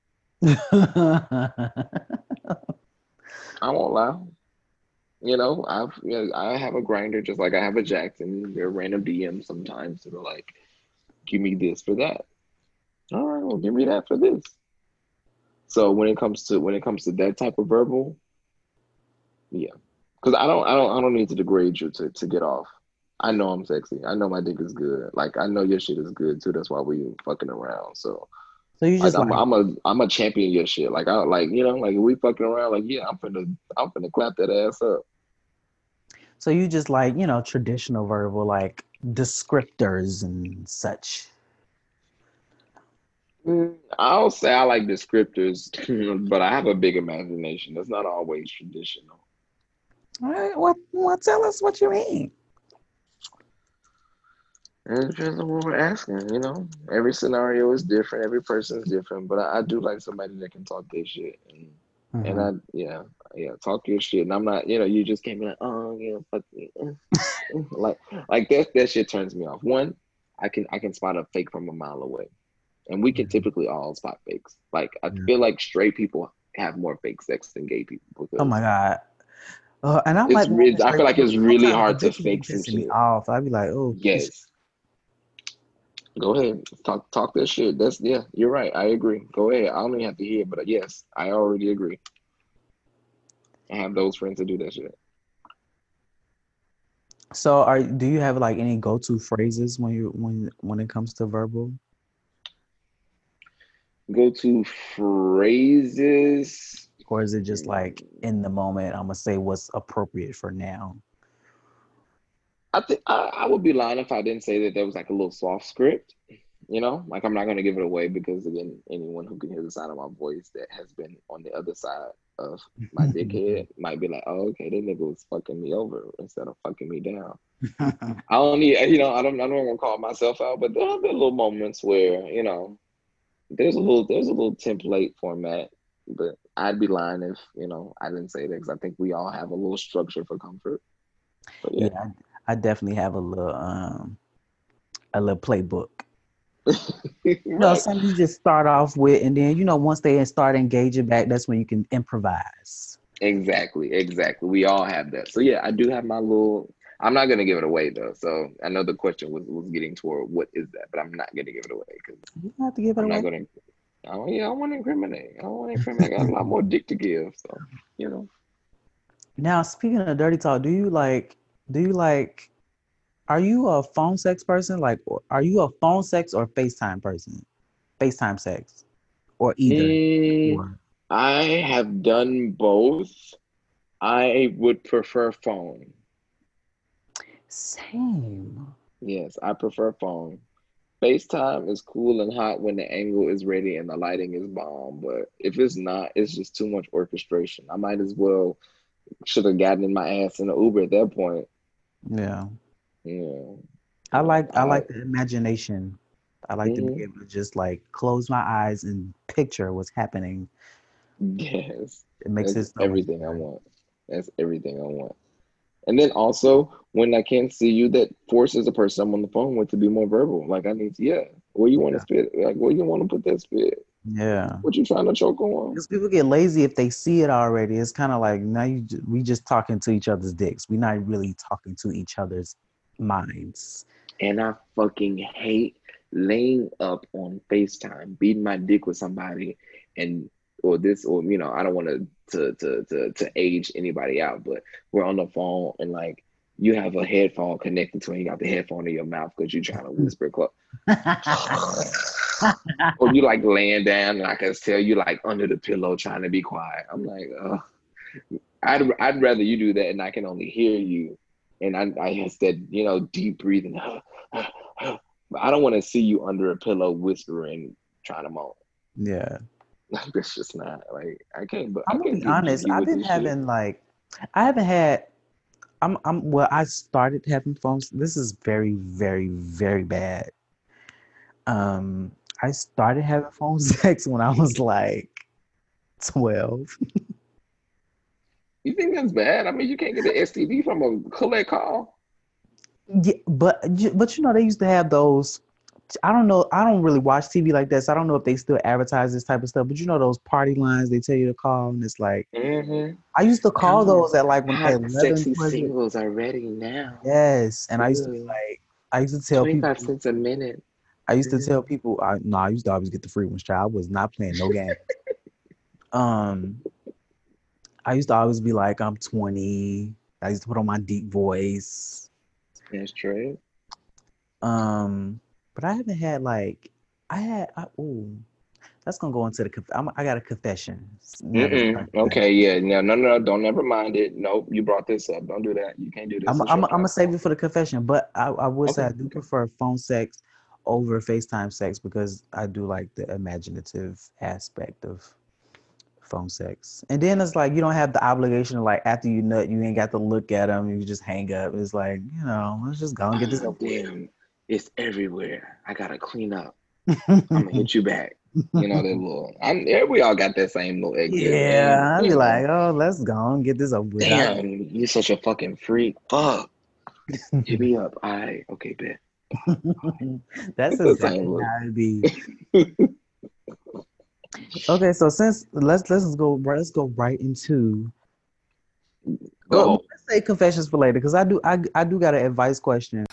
I won't lie. You know, I've you know, I have a Grindr just like I have a Jackson. They're random DMs sometimes that are like, give me this for that. All right, well, give me that for this. So when it comes to when it comes to that type of verbal, yeah, because I don't I don't I don't need to degrade you to to get off. I know I'm sexy. I know my dick is good. Like I know your shit is good too. That's why we fucking around. So so you like, just I'm, like, I'm a I'm a champion your shit. Like I like you know like we fucking around like yeah I'm finna I'm finna clap that ass up. so you just like you know traditional verbal like descriptors and such. Mm, I'll say I like descriptors, but I have a big imagination. That's not always traditional. All right, what what tell us what you mean? It's just what we're asking, you know. Every scenario is different. Every person is different. But I, I do like somebody that can talk their shit, and and Mhm. I yeah yeah talk your shit. And I'm not, you know, you just can't be like, oh yeah, fuck me, uh, uh," like like that that shit turns me off. One, I can I can spot a fake from a mile away, and we can Mhm. typically all spot fakes. Like I Yeah. feel like straight people have more fake sex than gay people because Oh my god. Uh, and I'm like, re- I feel like it's really hard to fake some shit. off. I'd be like, oh, Yes. Go ahead. Talk talk that shit. That's yeah, you're right. I agree. Go ahead. I don't even have to hear, but uh, yes, I already agree. I have those friends that do that shit. So, are do you have like any go-to phrases when you when when it comes to verbal? Go to phrases. Or is it just like in the moment? I'm gonna say what's appropriate for now. I think I, I would be lying if I didn't say that there was like a little soft script. You know, like I'm not gonna give it away because again, anyone who can hear the sound of my voice that has been on the other side of my dickhead might be like, "Oh, okay, that nigga was fucking me over instead of fucking me down." I don't need, you know, I don't, I don't want to call myself out, but there have been little moments where, you know, there's a little, there's a little template format, but I'd be lying if, you know, I didn't say that because I think we all have a little structure for comfort. But yeah, yeah, I, definitely have a little um a little playbook. Right. You know, something you just start off with, and then you know once they start engaging back, that's when you can improvise. exactly, exactly. We all have that. So yeah, I do have my little. I'm not gonna give it away though. So I know the question was was getting toward what is that, but I'm not gonna give it away because You don't have to give it I'm away. not gonna. Oh yeah, I want to incriminate. I want to incriminate. I got a lot more dick to give. So you know. Now, speaking of dirty talk, do you like? Do you like? Are you a phone sex person? Like, are you a phone sex or FaceTime person? FaceTime sex, or either? Mm, I have done both. I would prefer phone. Same. Yes, I prefer phone. FaceTime is cool and hot when the angle is ready and the lighting is bomb, but if it's not, it's just too much orchestration. I might as well should have gotten in my ass in the Uber at that point. Yeah. Yeah. I like I like the imagination. I like to Mhm. be able to just like close my eyes and picture what's happening. Yes. It makes That's it so everything I want. That's everything I want. And then also when I can't see you, that forces the person I'm on the phone with to be more verbal. Like I need to, yeah. Where you want to spit? Like where you want to put that spit? Yeah. What you trying to choke on? Because people get lazy if they see it already. It's kind of like now you we just talking to each other's dicks. We're not really talking to each other's minds. And I fucking hate laying up on FaceTime, beating my dick with somebody, and or this or you know, I don't want to to to to to age anybody out, but we're on the phone and like you have a headphone connected to it, and you got the headphone in your mouth because you're trying to whisper close. or you like laying down and I can tell you like under the pillow trying to be quiet. I'm like, uh I'd I'd rather you do that and I can only hear you. And I I instead, you know, deep breathing. I don't want to see you under a pillow whispering, trying to moan. yeah. Like that's just not like I can't but I'm gonna be honest. I've been this shit. having like, I haven't had. I'm I'm well. I started having phones. This is very very very bad. Um, I started having phone sex when I was like twelve. You think that's bad? I mean you can't get an STD from a collect call. Yeah, but you- but you know they used to have those. I don't know. I don't really watch TV like that, so I don't know if they still advertise this type of stuff. But you know those party lines they tell you to call, and it's like Mm-hmm. I used to call on. those at like when Hot, 11, sexy 20 singles are ready now. Yes, and I used to be like, I used to tell people, 25 cents a minute. I used to Mhm. tell people, I no, I used to always get the free ones. Child, I was not playing no game. um, I used to always be like, I'm 20. I used to put on my deep voice. That's true. Um, but I haven't had like, I had, I, ooh, that's gonna go into the. I'm, I got a confession. Okay, yeah, no, no, no, don't never mind it. Nope, you brought this up. Don't do that. You can't do this. I'm, I'm, I'm gonna save it for the confession, but I, I would say I do okay. prefer phone sex over FaceTime sex because I do like the imaginative aspect of phone sex. And then it's like you don't have the obligation of like after you nut, you ain't got to look at them. You just hang up. It's like you know, let's just go and get this Ah, over damn, it's everywhere. I gotta clean up. I'm gonna hit you back. You know that little. I'm. We all got that same little exit. yeah, I'd be know, like, oh, let's go and get this. I- damn, you're such a fucking freak. Fuck. Hit me up. I okay, bet. That's It's the exactly same look. how it be. okay, so since let's let's go right let's go right into Go. well, let's say confessions for later because I do I I do got an advice question.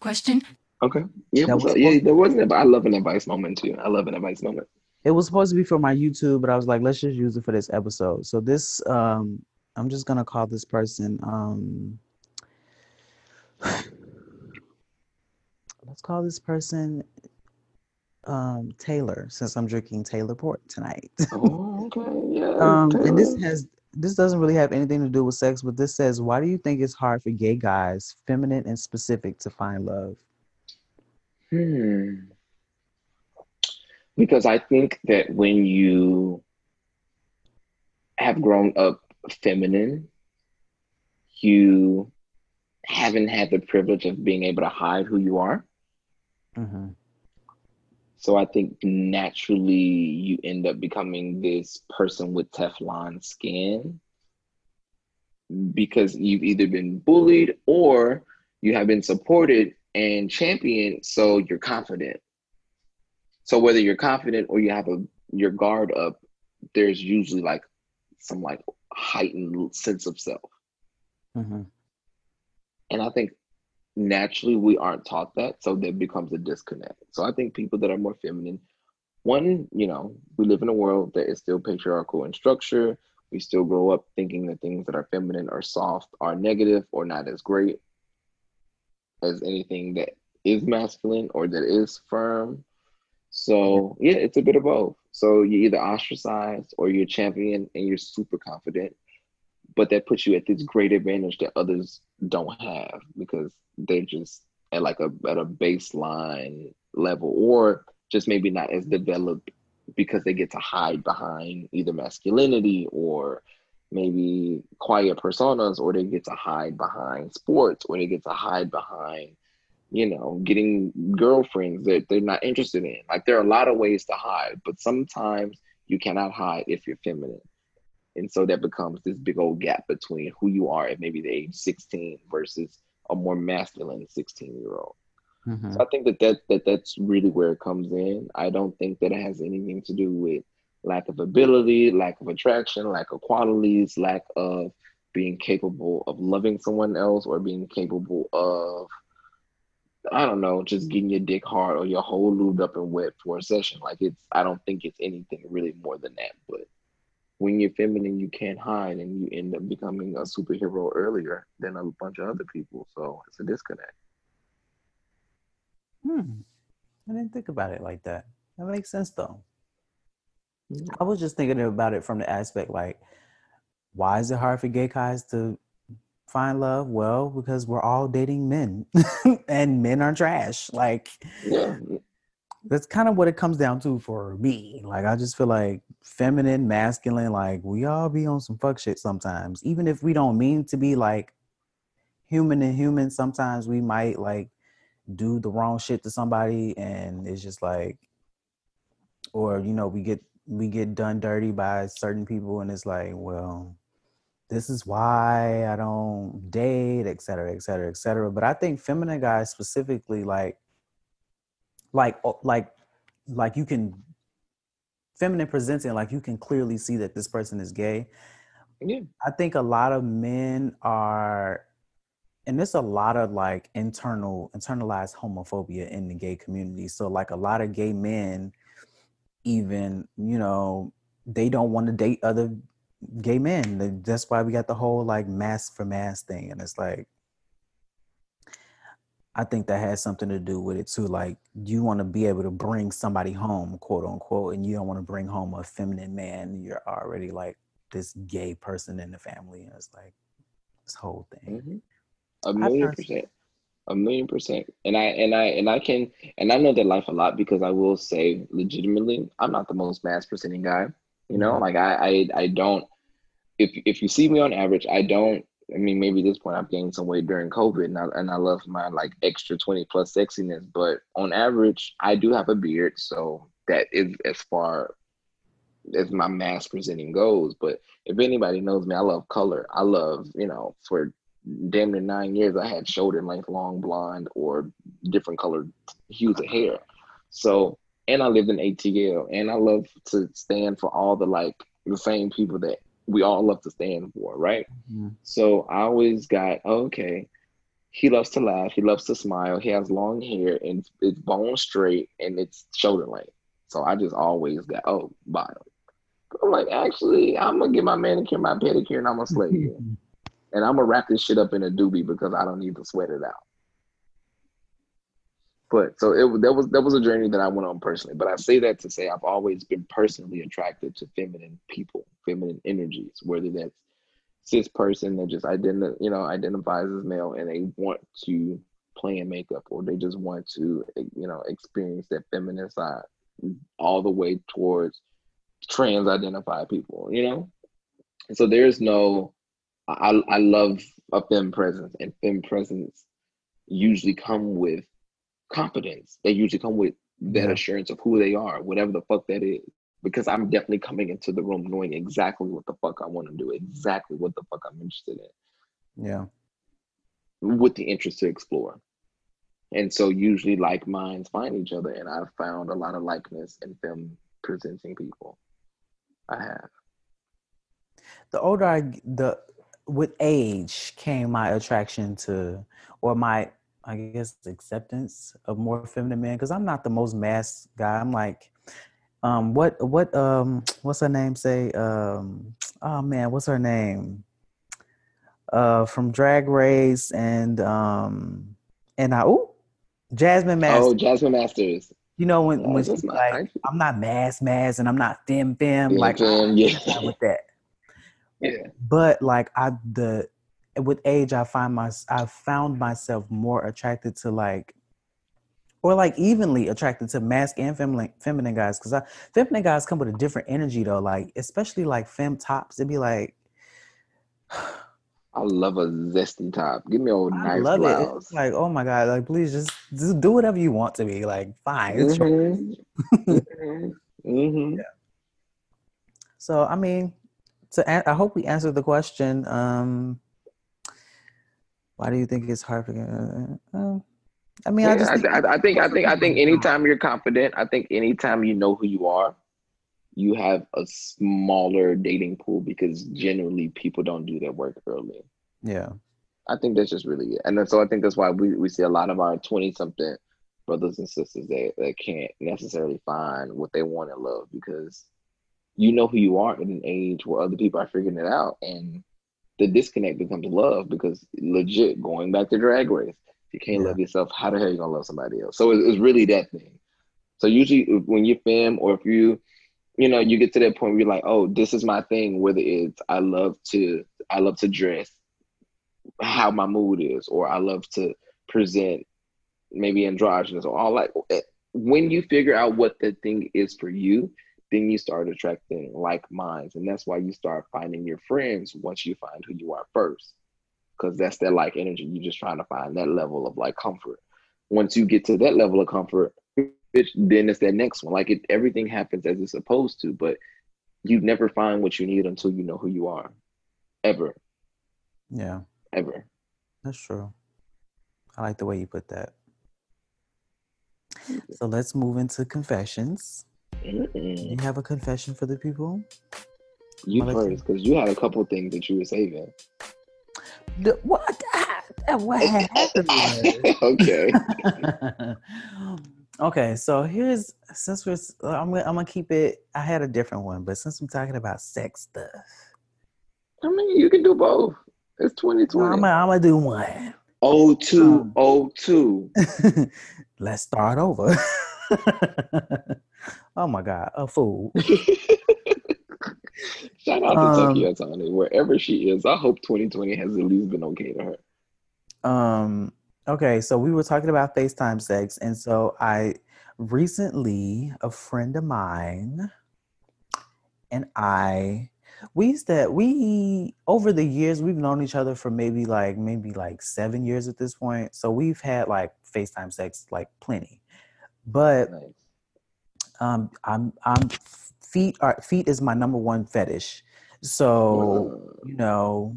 Question. Okay. Yeah, That was yeah. There wasn't. But I love an advice moment too. I love an advice moment. It was supposed to be for my YouTube, but I was like, let's just use it for this episode. So this um I'm just gonna call this person um let's call this person um Taylor since I'm drinking Taylor Port tonight. Oh, okay. Yeah. Um, and this has this doesn't really have anything to do with sex, but this says, why do you think it's hard for gay guys, feminine and specific, to find love? Hmm. Because I think that when you have grown up feminine, you haven't had the privilege of being able to hide who you are. Mm-hmm. So I think naturally you end up becoming this person with Teflon skin because you've either been bullied or you have been supported and championed, so you're confident. So whether you're confident or you have a your guard up, there's usually like some like heightened sense of self. Mm-hmm. And I think naturally we aren't taught that, so there becomes a disconnect. So I think people that are more feminine, one, you know, we live in a world that is still patriarchal in structure. We still grow up thinking that things that are feminine or soft are negative or not as great as anything that is masculine or that is firm. So yeah, it's a bit of both. So you're either ostracized or you're champion and you're super confident, but that puts you at this great advantage that others don't have because they're just at like a at a baseline level or just maybe not as developed because they get to hide behind either masculinity or maybe quiet personas or they get to hide behind sports or they get to hide behind you know getting girlfriends that they're not interested in. Like there are a lot of ways to hide but sometimes you cannot hide if you're feminine and so that becomes this big old gap between who you are at maybe the age 16 versus a more masculine 16 year old Mm-hmm. so I think that, that that that's really where it comes in. I don't think that it has anything to do with lack of ability, lack of attraction, lack of qualities, lack of being capable of loving someone else or being capable of I don't know, just getting your dick hard or your hole lubed up and wet for a session. Like it's, I don't think it's anything really more than that. But when you're feminine, you can't hide, and you end up becoming a superhero earlier than a bunch of other people. So it's a disconnect. Hmm. I didn't think about it like that. That makes sense though. Yeah. I was just thinking about it from the aspect like, why is it hard for gay guys to find love? Well, because we're all dating men, and men are trash. Like Yeah, that's kind of what it comes down to for me. Like I just feel like feminine, masculine, like we all be on some fuck shit sometimes. Even if we don't mean to be like human and human, sometimes we might like do the wrong shit to somebody and it's just like or you know, we get we get done dirty by certain people and it's like, well, this is why I don't date, et cetera, et cetera, et cetera. But I think feminine guys specifically like like oh, like like you can feminine presenting like you can clearly see that this person is gay. Yeah, i think a lot of men are and there's a lot of like internal internalized homophobia in the gay community. So like a lot of gay men even you know they don't want to date other gay men. That's why we got the whole like mask for mass thing. And it's like I think that has something to do with it too. Like you want to be able to bring somebody home, quote unquote, and you don't want to bring home a feminine man. You're already like this gay person in the family, and it's like this whole thing. hmm a million percent, a million percent. And I and I and I can and I know that life a lot because I will say legitimately, I'm not the most mass presenting guy. You know, Mhm. like I I I don't. If if you see me on average, I don't. I mean, maybe at this point I've gained some weight during COVID, and I, and I love my like extra twenty plus sexiness. But on average, I do have a beard, so that is as far as my mass presenting goes. But if anybody knows me, I love color. I love, you know, for damn near nine years, I had shoulder length, long blonde, or different colored hues of hair. So, and I lived in ATL, and I love to stand for all the like the same people that we all love to stand for, right? Mhm. So I always got okay. He loves to laugh. He loves to smile. He has long hair and it's bone straight and it's shoulder length. So I just always got oh bottom. I'm like, actually, I'm gonna get my manicure, my pedicure, and I'm gonna slay you. And I'm gonna wrap this shit up in a doobie because I don't need to sweat it out. But so it that was that was a journey that I went on personally. But I say that to say I've always been personally attracted to feminine people, feminine energies, whether that's cis person that just identi- you know identifies as male and they want to play in makeup or they just want to you know experience that feminine side all the way towards trans identified people you know and so there's no I, I love a femme presence and femme presence usually come with confidence they usually come with that Yeah. assurance of who they are whatever the fuck that is because I'm definitely coming into the room knowing exactly what the fuck I want to do, exactly what the fuck I'm interested in. Yeah. with the interest to explore. And so usually like minds find each other, and I've found a lot of likeness in them presenting people. I have. The older I the with age came my attraction to or my I guess acceptance of more feminine men because I'm not the most mass guy. I'm like um what what um what's her name say um oh man what's her name uh from drag race and um and i oh jasmine master Oh, Jasmine Masters. you know when Oh, when she's not- like i'm not mass mass and i'm not fem fem Yeah, like I femme, yeah. with that Yeah. but like i the with age i find my i found myself more attracted to like or like evenly attracted to masc and feminine feminine guys because I feminine guys come with a different energy though. Like especially like fem tops, it'd be like I love a zesty top. Give me a I nice love it. It's like oh my god, like please just just do whatever you want to be. Like fine, your- Mhm. Mhm. Mhm. So I mean, to an- I hope we answered the question. Um, why do you think it's hard for? Uh, uh, I mean, I Yeah, just I, think, I, I think I think I think anytime you're confident, I think anytime you know who you are, you have a smaller dating pool because generally people don't do their work early. yeah, I think that's just really it. And then, so I think that's why we, we see a lot of our 20 something brothers and sisters that, that can't necessarily find what they want in love because you know who you are at an age where other people are figuring it out. And the disconnect becomes love because legit going back to drag race, if you can't Yeah. love yourself, how the hell are you gonna love somebody else? So it- it's really that thing. So usually when you femme or if you, you know, you get to that point where you're like, oh, this is my thing, whether it's I love to I love to dress how my mood is, or I love to present maybe androgynous or all like eh, when you figure out what the thing is for you, then you start attracting like minds. And that's why you start finding your friends once you find who you are first. Because that's that like energy. You're just trying to find that level of like comfort. Once you get to that level of comfort, bitch, then it's that next one. Like it everything happens as it's supposed to, but you never find what you need until you know who you are. Ever. Yeah, Ever. that's true. I like the way you put that. So let's move into confessions. Mm-mm. You have a confession for the people? You first, because you had a couple things that you were saving. The- what? Ah, What happened? okay. okay, so here's since we're I'm gonna, I'm gonna keep it. I had a different one, but since I'm talking about sex stuff, I mean, you can do both. It's I'm 2020. gonna, I'm gonna do one. Oh two, Um, oh two. Let's start over. Oh my god, a fool. Shout out to Um, Tokyo Toni, wherever she is. I hope 2020 has at least been okay to her. Um, okay, so we were talking about FaceTime sex, and so I recently a friend of mine and I we used to we over the years we've known each other for maybe like maybe like seven years at this point. So we've had like FaceTime sex like plenty. But Nice. Um I'm I'm feet are feet is my number one fetish. So you know,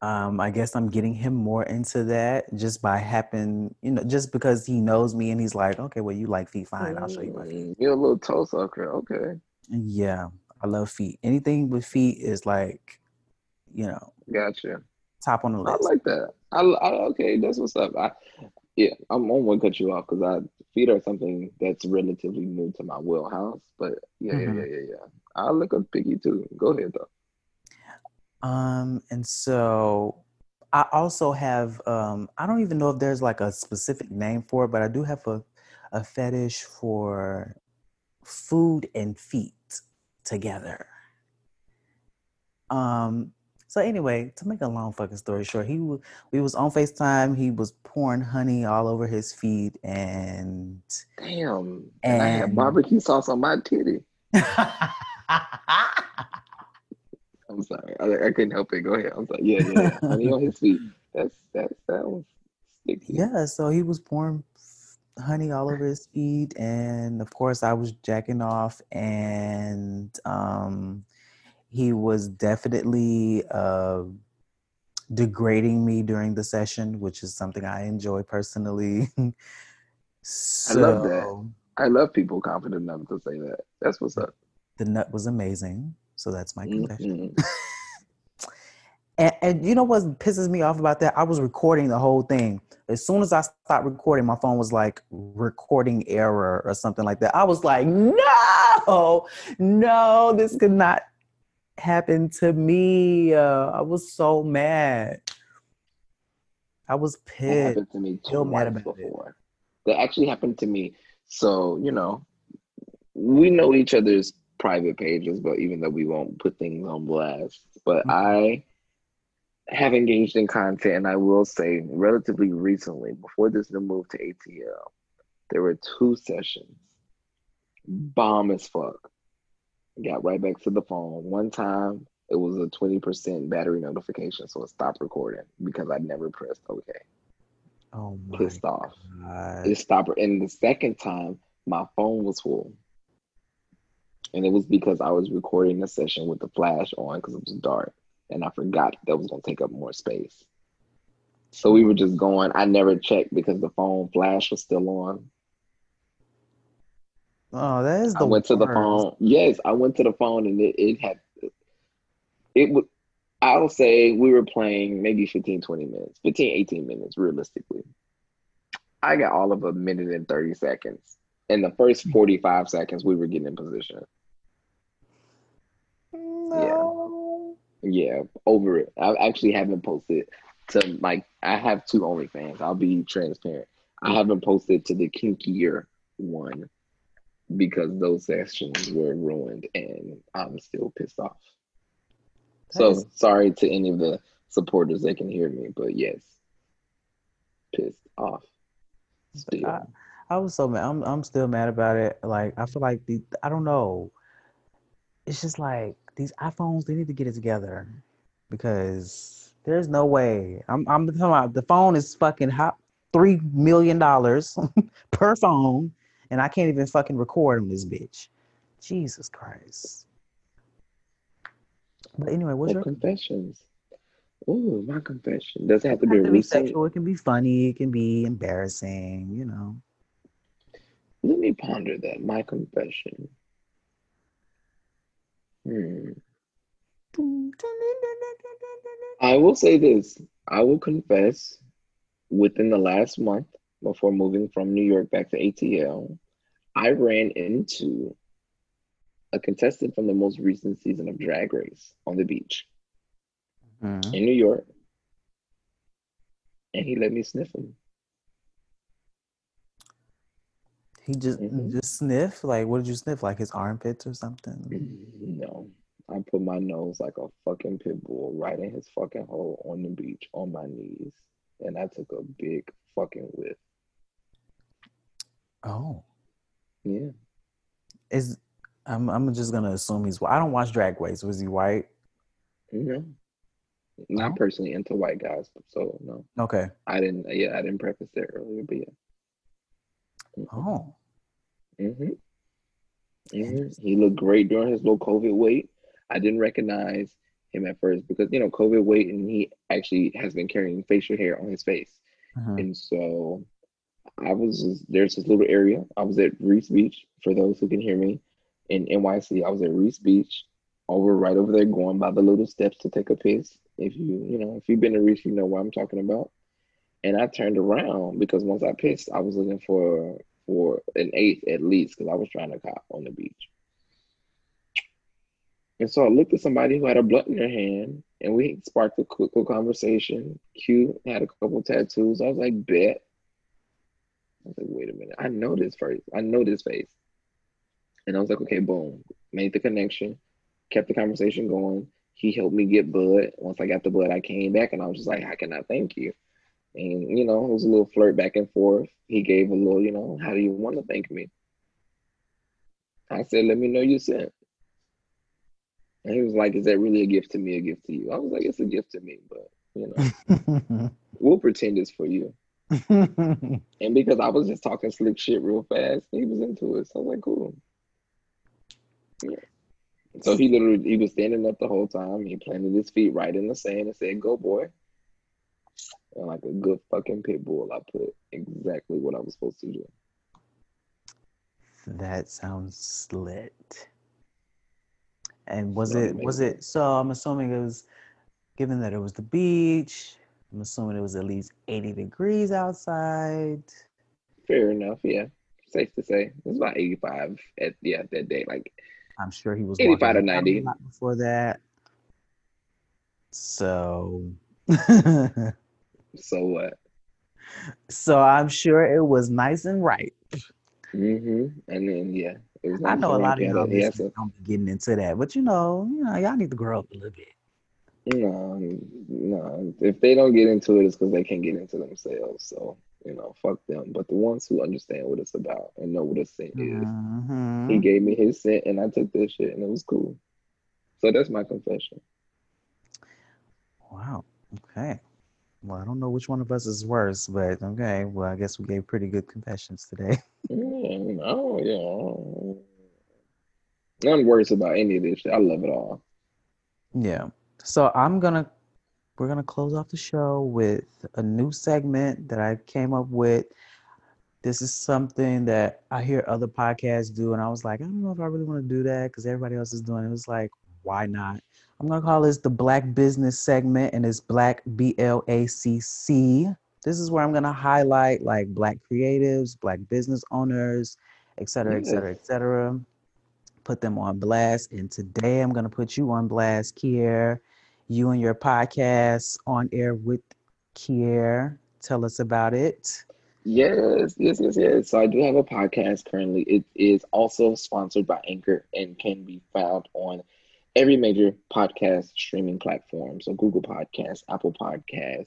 um, I guess I'm getting him more into that just by happen, you know, just because he knows me and he's like, okay, well, you like feet, fine, I'll show you my feet. mm, You're a little toe sucker. Okay. Yeah, I love feet. Anything with feet is like, you know, Gotcha. top on the list. I like that. I, I okay, that's what's up. I yeah, I'm on one cut you off because I feet are something that's relatively new to my wheelhouse. But yeah, Mhm. yeah, yeah, yeah, yeah. I look up piggy too. Go ahead though. Um, and so I also have um I don't even know if there's like a specific name for it, but I do have a, a fetish for food and feet together. Um so anyway, to make a long fucking story short, he was we was on FaceTime, he was pouring honey all over his feet and Damn. And I had barbecue sauce on my titty. I'm sorry. I, I couldn't help it. Go ahead. I'm sorry. Yeah, yeah, yeah. Honey on his feet. That's that was sticky. Yeah, so he was pouring honey all over his feet, and of course, I was jacking off, and um, he was definitely uh, degrading me during the session, which is something I enjoy personally. so love that. I love people confident enough to say that. That's what's up. the nut was amazing. So that's my confession. Mhm. And, and you know what pisses me off about that? I was recording the whole thing. As soon as I stopped recording, my phone was like recording error or something like that. I was like, no, no, this could not happen to me. Uh, I was so mad. I was That pissed. happened to me Still mad about it. That actually happened to me. So, you know, we know each other's private pages, but even though we won't put things on blast. But Mhm. I have engaged in content, and I will say relatively recently, before this new move to ATL, there were two sessions. Bomb as fuck. Got right back to the phone. One time it was a 20% battery notification, so it stopped recording because I never pressed OK. Oh my Pissed off. god. It stopped. And the second time, my phone was full. And it was because I was recording the session with the flash on because it was dark. And I forgot that was going to take up more space. So we were just going. I never checked because the phone flash was still on. Oh, that is the I went to the phone. Yes, I went to the phone and it, it had it would I'll say we were playing maybe 15, 20 minutes, 15, 18 minutes realistically. I got all of a minute and 30 seconds. In the first hmm. 45 seconds, we were getting in position. No. Yeah, over it. I actually haven't posted to like I have two OnlyFans. I'll be transparent. I hmm. haven't posted to the kinkier one because those sessions were ruined and I'm still pissed off. So That is- sorry to any of the supporters that can hear me, but yes, pissed off. Still. I, I was so mad. I'm I'm still mad about it. Like I feel like the I don't know. It's just like these iPhones. They need to get it together because there's no way. I'm I'm talking about the phone is fucking hot three million dollars per phone, and I can't even fucking record on this bitch. Jesus Christ. But anyway, what's Oh, your confessions? Oh, my confession. Does it have to be doesn't have to be sexual. It can be funny. It can be embarrassing. You know. Let me ponder that. My confession. Hmm. I will say this. I will confess within the last month before moving from New York back to ATL, I ran into a contestant from the most recent season of Drag Race on the beach Mhm. in New York. And he let me sniff him. He just Mhm. just sniff. Like, what did you sniff? Like his armpits or something? No. I put my nose like a fucking pit bull right in his fucking hole on the beach on my knees. And I took a big fucking whiff. Oh, Yeah. is I'm I'm just gonna assume he's. I don't watch Drag Race. Was he white? No. Not Oh. personally into white guys, so no. Okay. I didn't yeah, I didn't preface that earlier, but yeah. Oh, hmm hmm He looked great during his little COVID weight. I didn't recognize him at first because you know COVID weight, and he actually has been carrying facial hair on his face, Mhm. and so I was just, there's this little area. I was at Riis Beach for those who can hear me in NYC. I was at Riis Beach, oh, over right over there, going by the little steps to take a piss. If you you know if you've been to Riis, you know what I'm talking about. And I turned around because once I pissed, I was looking for for an eighth at least because I was trying to cop on the beach. And so I looked at somebody who had a blunt in their hand, and we sparked a quick little conversation. Q had a couple tattoos. I was like, bet. I was like, wait a minute. I know this face. I know this face. And I was like, okay, boom. Made the connection, kept the conversation going. He helped me get blood. Once I got the blood, I came back and I was just like, how can I thank you? And, you know, it was a little flirt back and forth. He gave a little, you know, how do you want to thank me? I said, let me know you sent. And he was like, is that really a gift to me, a gift to you? I was like, it's a gift to me, but, you know, we'll pretend it's for you. And because I was just talking slick shit real fast, he was into it. So I was like, cool. Yeah. So he literally he was standing up the whole time. He planted his feet right in the sand and said, Go boy. And like a good fucking pit bull, I put exactly what I was supposed to do. that sounds lit. And was it was it? So I'm assuming it was, given that it was the beach. I'm assuming it was at least 80 degrees outside. Fair enough, yeah. Safe to say. It was about 85 at yeah, that day. Like I'm sure he was 85 to walking around a 90. before that. So, so what? so I'm sure it was nice and right. hmm And then yeah, it was I know a lot of y'all had listeners don't be getting into that, but you know, you know, y'all need to grow up a little bit. No, no. If they don't get into it, it's because they can't get into themselves. So, you know, fuck them. But the ones who understand what it's about and know what a scent is, Mhm. he gave me his scent and I took this shit and it was cool. So that's my confession. Wow. Okay. Well, I don't know which one of us is worse, but okay. Well, I guess we gave pretty good confessions today. Mm, oh, yeah. Nothing worse about any of this shit. I love it all. Yeah. So I'm gonna we're gonna close off the show with a new segment that I came up with. This is something that I hear other podcasts do, and I was like, I don't know if I really want to do that because everybody else is doing it. It was like, why not? I'm gonna call this the Black Business segment, and it's Black B L A C C. This is where I'm gonna highlight like Black creatives, Black business owners, et cetera, et cetera, et cetera. Put them on blast. And today I'm gonna put you on blast, Kyere. You and your podcast on air with Kyere. Tell us about it. Yes, yes, yes, yes. So I do have a podcast currently. It is also sponsored by Anchor and can be found on every major podcast streaming platform. So Google Podcasts, Apple Podcasts,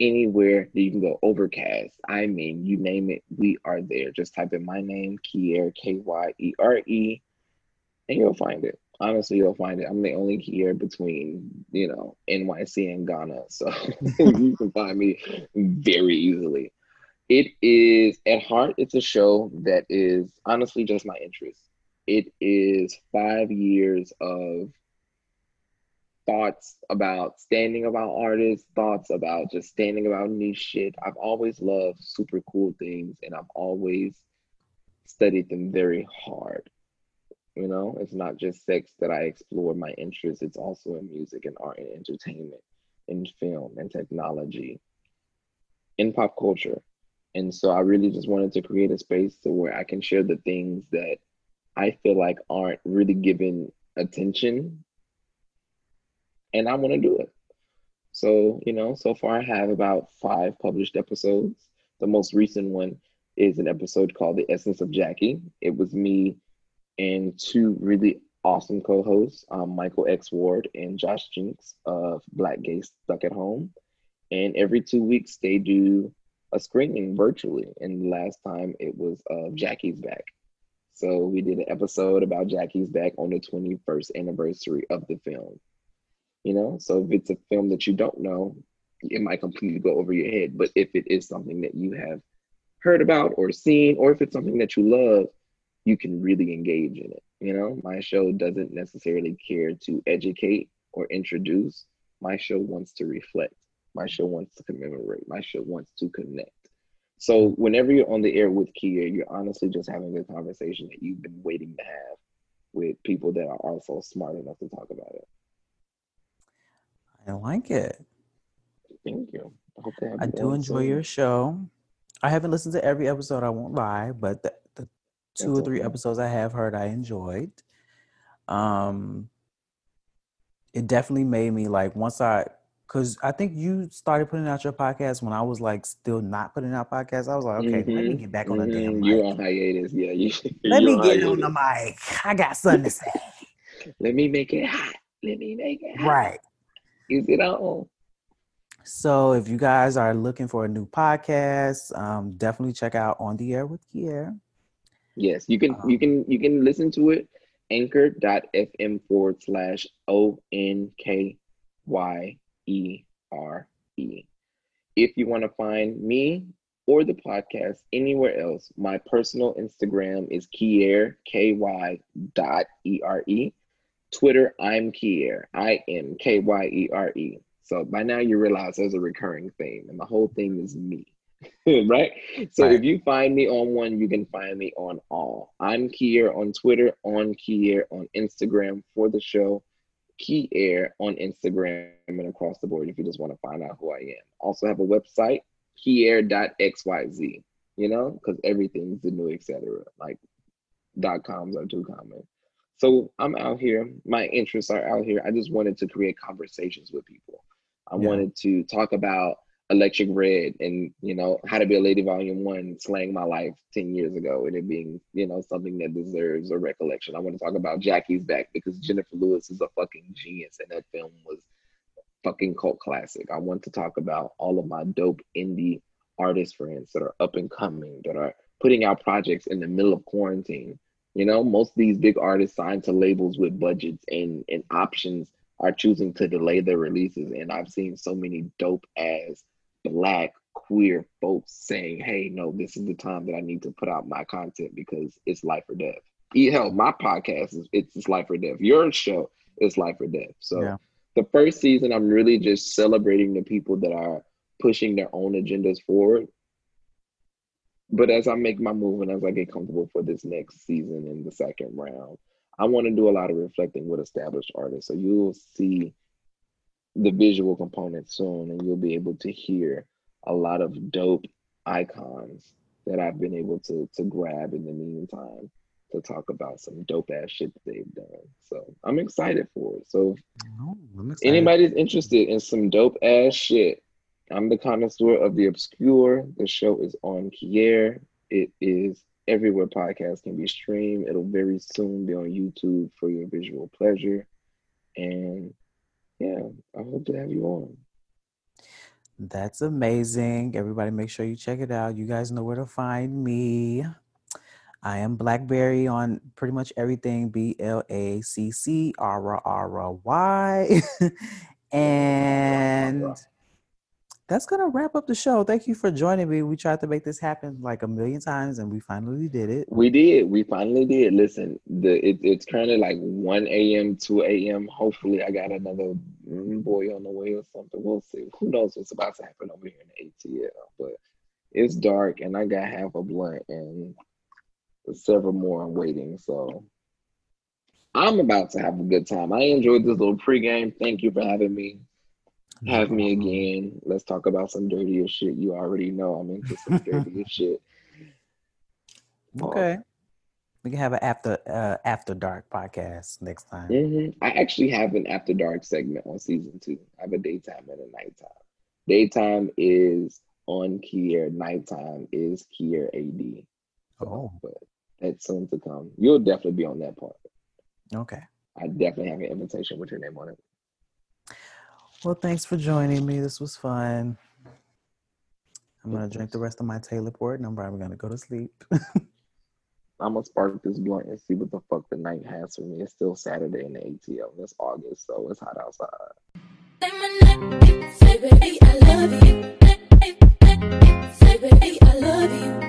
anywhere that you can go. Overcast. I mean, you name it, we are there. Just type in my name, Kyere, K Y E R E, and you'll find it. Honestly, you'll find it. I'm the only Kyere between, you know, NYC and Ghana. So you can find me very easily. It is at heart, it's a show that is honestly just my interest. It is five years of thoughts about standing about artists, thoughts about just standing about niche shit. I've always loved super cool things and I've always studied them very hard. You know, it's not just sex that I explore my interests, it's also in music and art and entertainment, in film and technology, in pop culture. And so I really just wanted to create a space to where I can share the things that I feel like aren't really given attention. And I want to do it. So, you know, so far I have about five published episodes. The most recent one is an episode called The Essence of Jackie. It was me and two really awesome co-hosts, um, Michael X Ward and Josh Jinks of Black Gay Stuck at Home. And every two weeks they do a screening virtually. And the last time it was uh, Jackie's Back. So we did an episode about Jackie's Back on the 21st anniversary of the film. You know, so if it's a film that you don't know, it might completely go over your head. But if it is something that you have heard about or seen, or if it's something that you love, you can really engage in it. You know, my show doesn't necessarily care to educate or introduce. My show wants to reflect. My show wants to commemorate. My show wants to connect. So whenever you're on the air with Kyere, you're honestly just having a conversation that you've been waiting to have with people that are also smart enough to talk about it. I like it. Thank you. I, hope I do enjoy soon. your show. I haven't listened to every episode, I won't lie, but the two or three episodes I have heard, I enjoyed. Um, it definitely made me like once I, cause I think you started putting out your podcast when I was like still not putting out podcasts. I was like, okay, let me Mhm, get back on the damn mhm. You're on hiatus. Yeah, you. Let me get on the hiatus. mic. I got something to say. Let me make it hot. Let me make it hot. right. Is it on? So if you guys are looking for a new podcast, um, definitely check out On the Air with Kyere. Yes, you can you Um, can you can listen to it anchor.fm forward slash O N K Y E R E. If you want to find me or the podcast anywhere else, my personal Instagram is Kyere, K Y dot E R E. Twitter, I'm Kyere, I M K Y E R E. So by now you realize there's a recurring theme, and the whole theme is me. right? So Right. if you find me on one, you can find me on all. I'm Kyere on Twitter, on Kyere on Instagram for the show, Kyere on Instagram and across the board if you just want to find out who I am. Also have a website, kyere.xyz, you know, because everything's the new etc. Like dot coms are too common. So I'm out here. My interests are out here. I just wanted to create conversations with people. I Yeah. wanted to talk about Electrik Red and you know how to be a lady volume one slaying my life 10 years ago and it being you know something that deserves a recollection. I want to talk about Jackie's back because Jennifer Lewis is a fucking genius and that film was fucking cult classic. I want to talk about all of my dope indie artist friends that are up and coming, that are putting out projects in the middle of quarantine. You know, most of these big artists signed to labels with budgets and, and options are choosing to delay their releases. And I've seen so many dope ass black queer folks saying, hey, no, this is the time that I need to put out my content because it's life or death. Hell, my podcast is it's, it's life or death. Your show is life or death. So Yeah. the first season, I'm really just celebrating the people that are pushing their own agendas forward. But as I make my move and as I get comfortable for this next season in the second round, I want to do a lot of reflecting with established artists. So you'll see the visual component soon, and you'll be able to hear a lot of dope icons that I've been able to to grab in the meantime to talk about some dope ass shit that they've done. So I'm excited for it. So Oh, anybody's interested in some dope ass shit, I'm the connoisseur of the obscure. The show is on Kyere. It is everywhere podcasts can be streamed. It'll very soon be on YouTube for your visual pleasure. And yeah, I hope to have you on. That's amazing. Everybody, make sure you check it out. You guys know where to find me. I am Blaccberry on pretty much everything B L A C C R R Y. And that's going to wrap up the show. Thank you for joining me. We tried to make this happen like a million times and we finally did it. We did. We finally did. Listen, the it, it's currently like 1 a.m., 2 a.m. Hopefully, I got another boy on the way or something. We'll see. Who knows what's about to happen over here in the ATL? But it's dark, and I got half a blunt and several more I'm waiting. So I'm about to have a good time. I enjoyed this little pregame. Thank you for having me. Have me again. Let's talk about some dirtier shit. You already know I'm into some dirtier shit. Okay. We can have an after uh, after dark podcast next time. hmm I actually have an after dark segment on season two. I have a daytime and a nighttime. Daytime is on Kyere, nighttime is Kyere AD. Oh, But that's soon to come. You'll definitely be on that part. okay. I definitely have an invitation with your name on it. Well, thanks for joining me. This was fun. I'm gonna drink the rest of my Taylor Port, and I'm probably gonna go to sleep. I'm gonna spark this blunt and see what the fuck the night has for me. It's still Saturday in the ATL. It's August, so it's hot outside. Say, baby, I love you. Say, baby, I love you.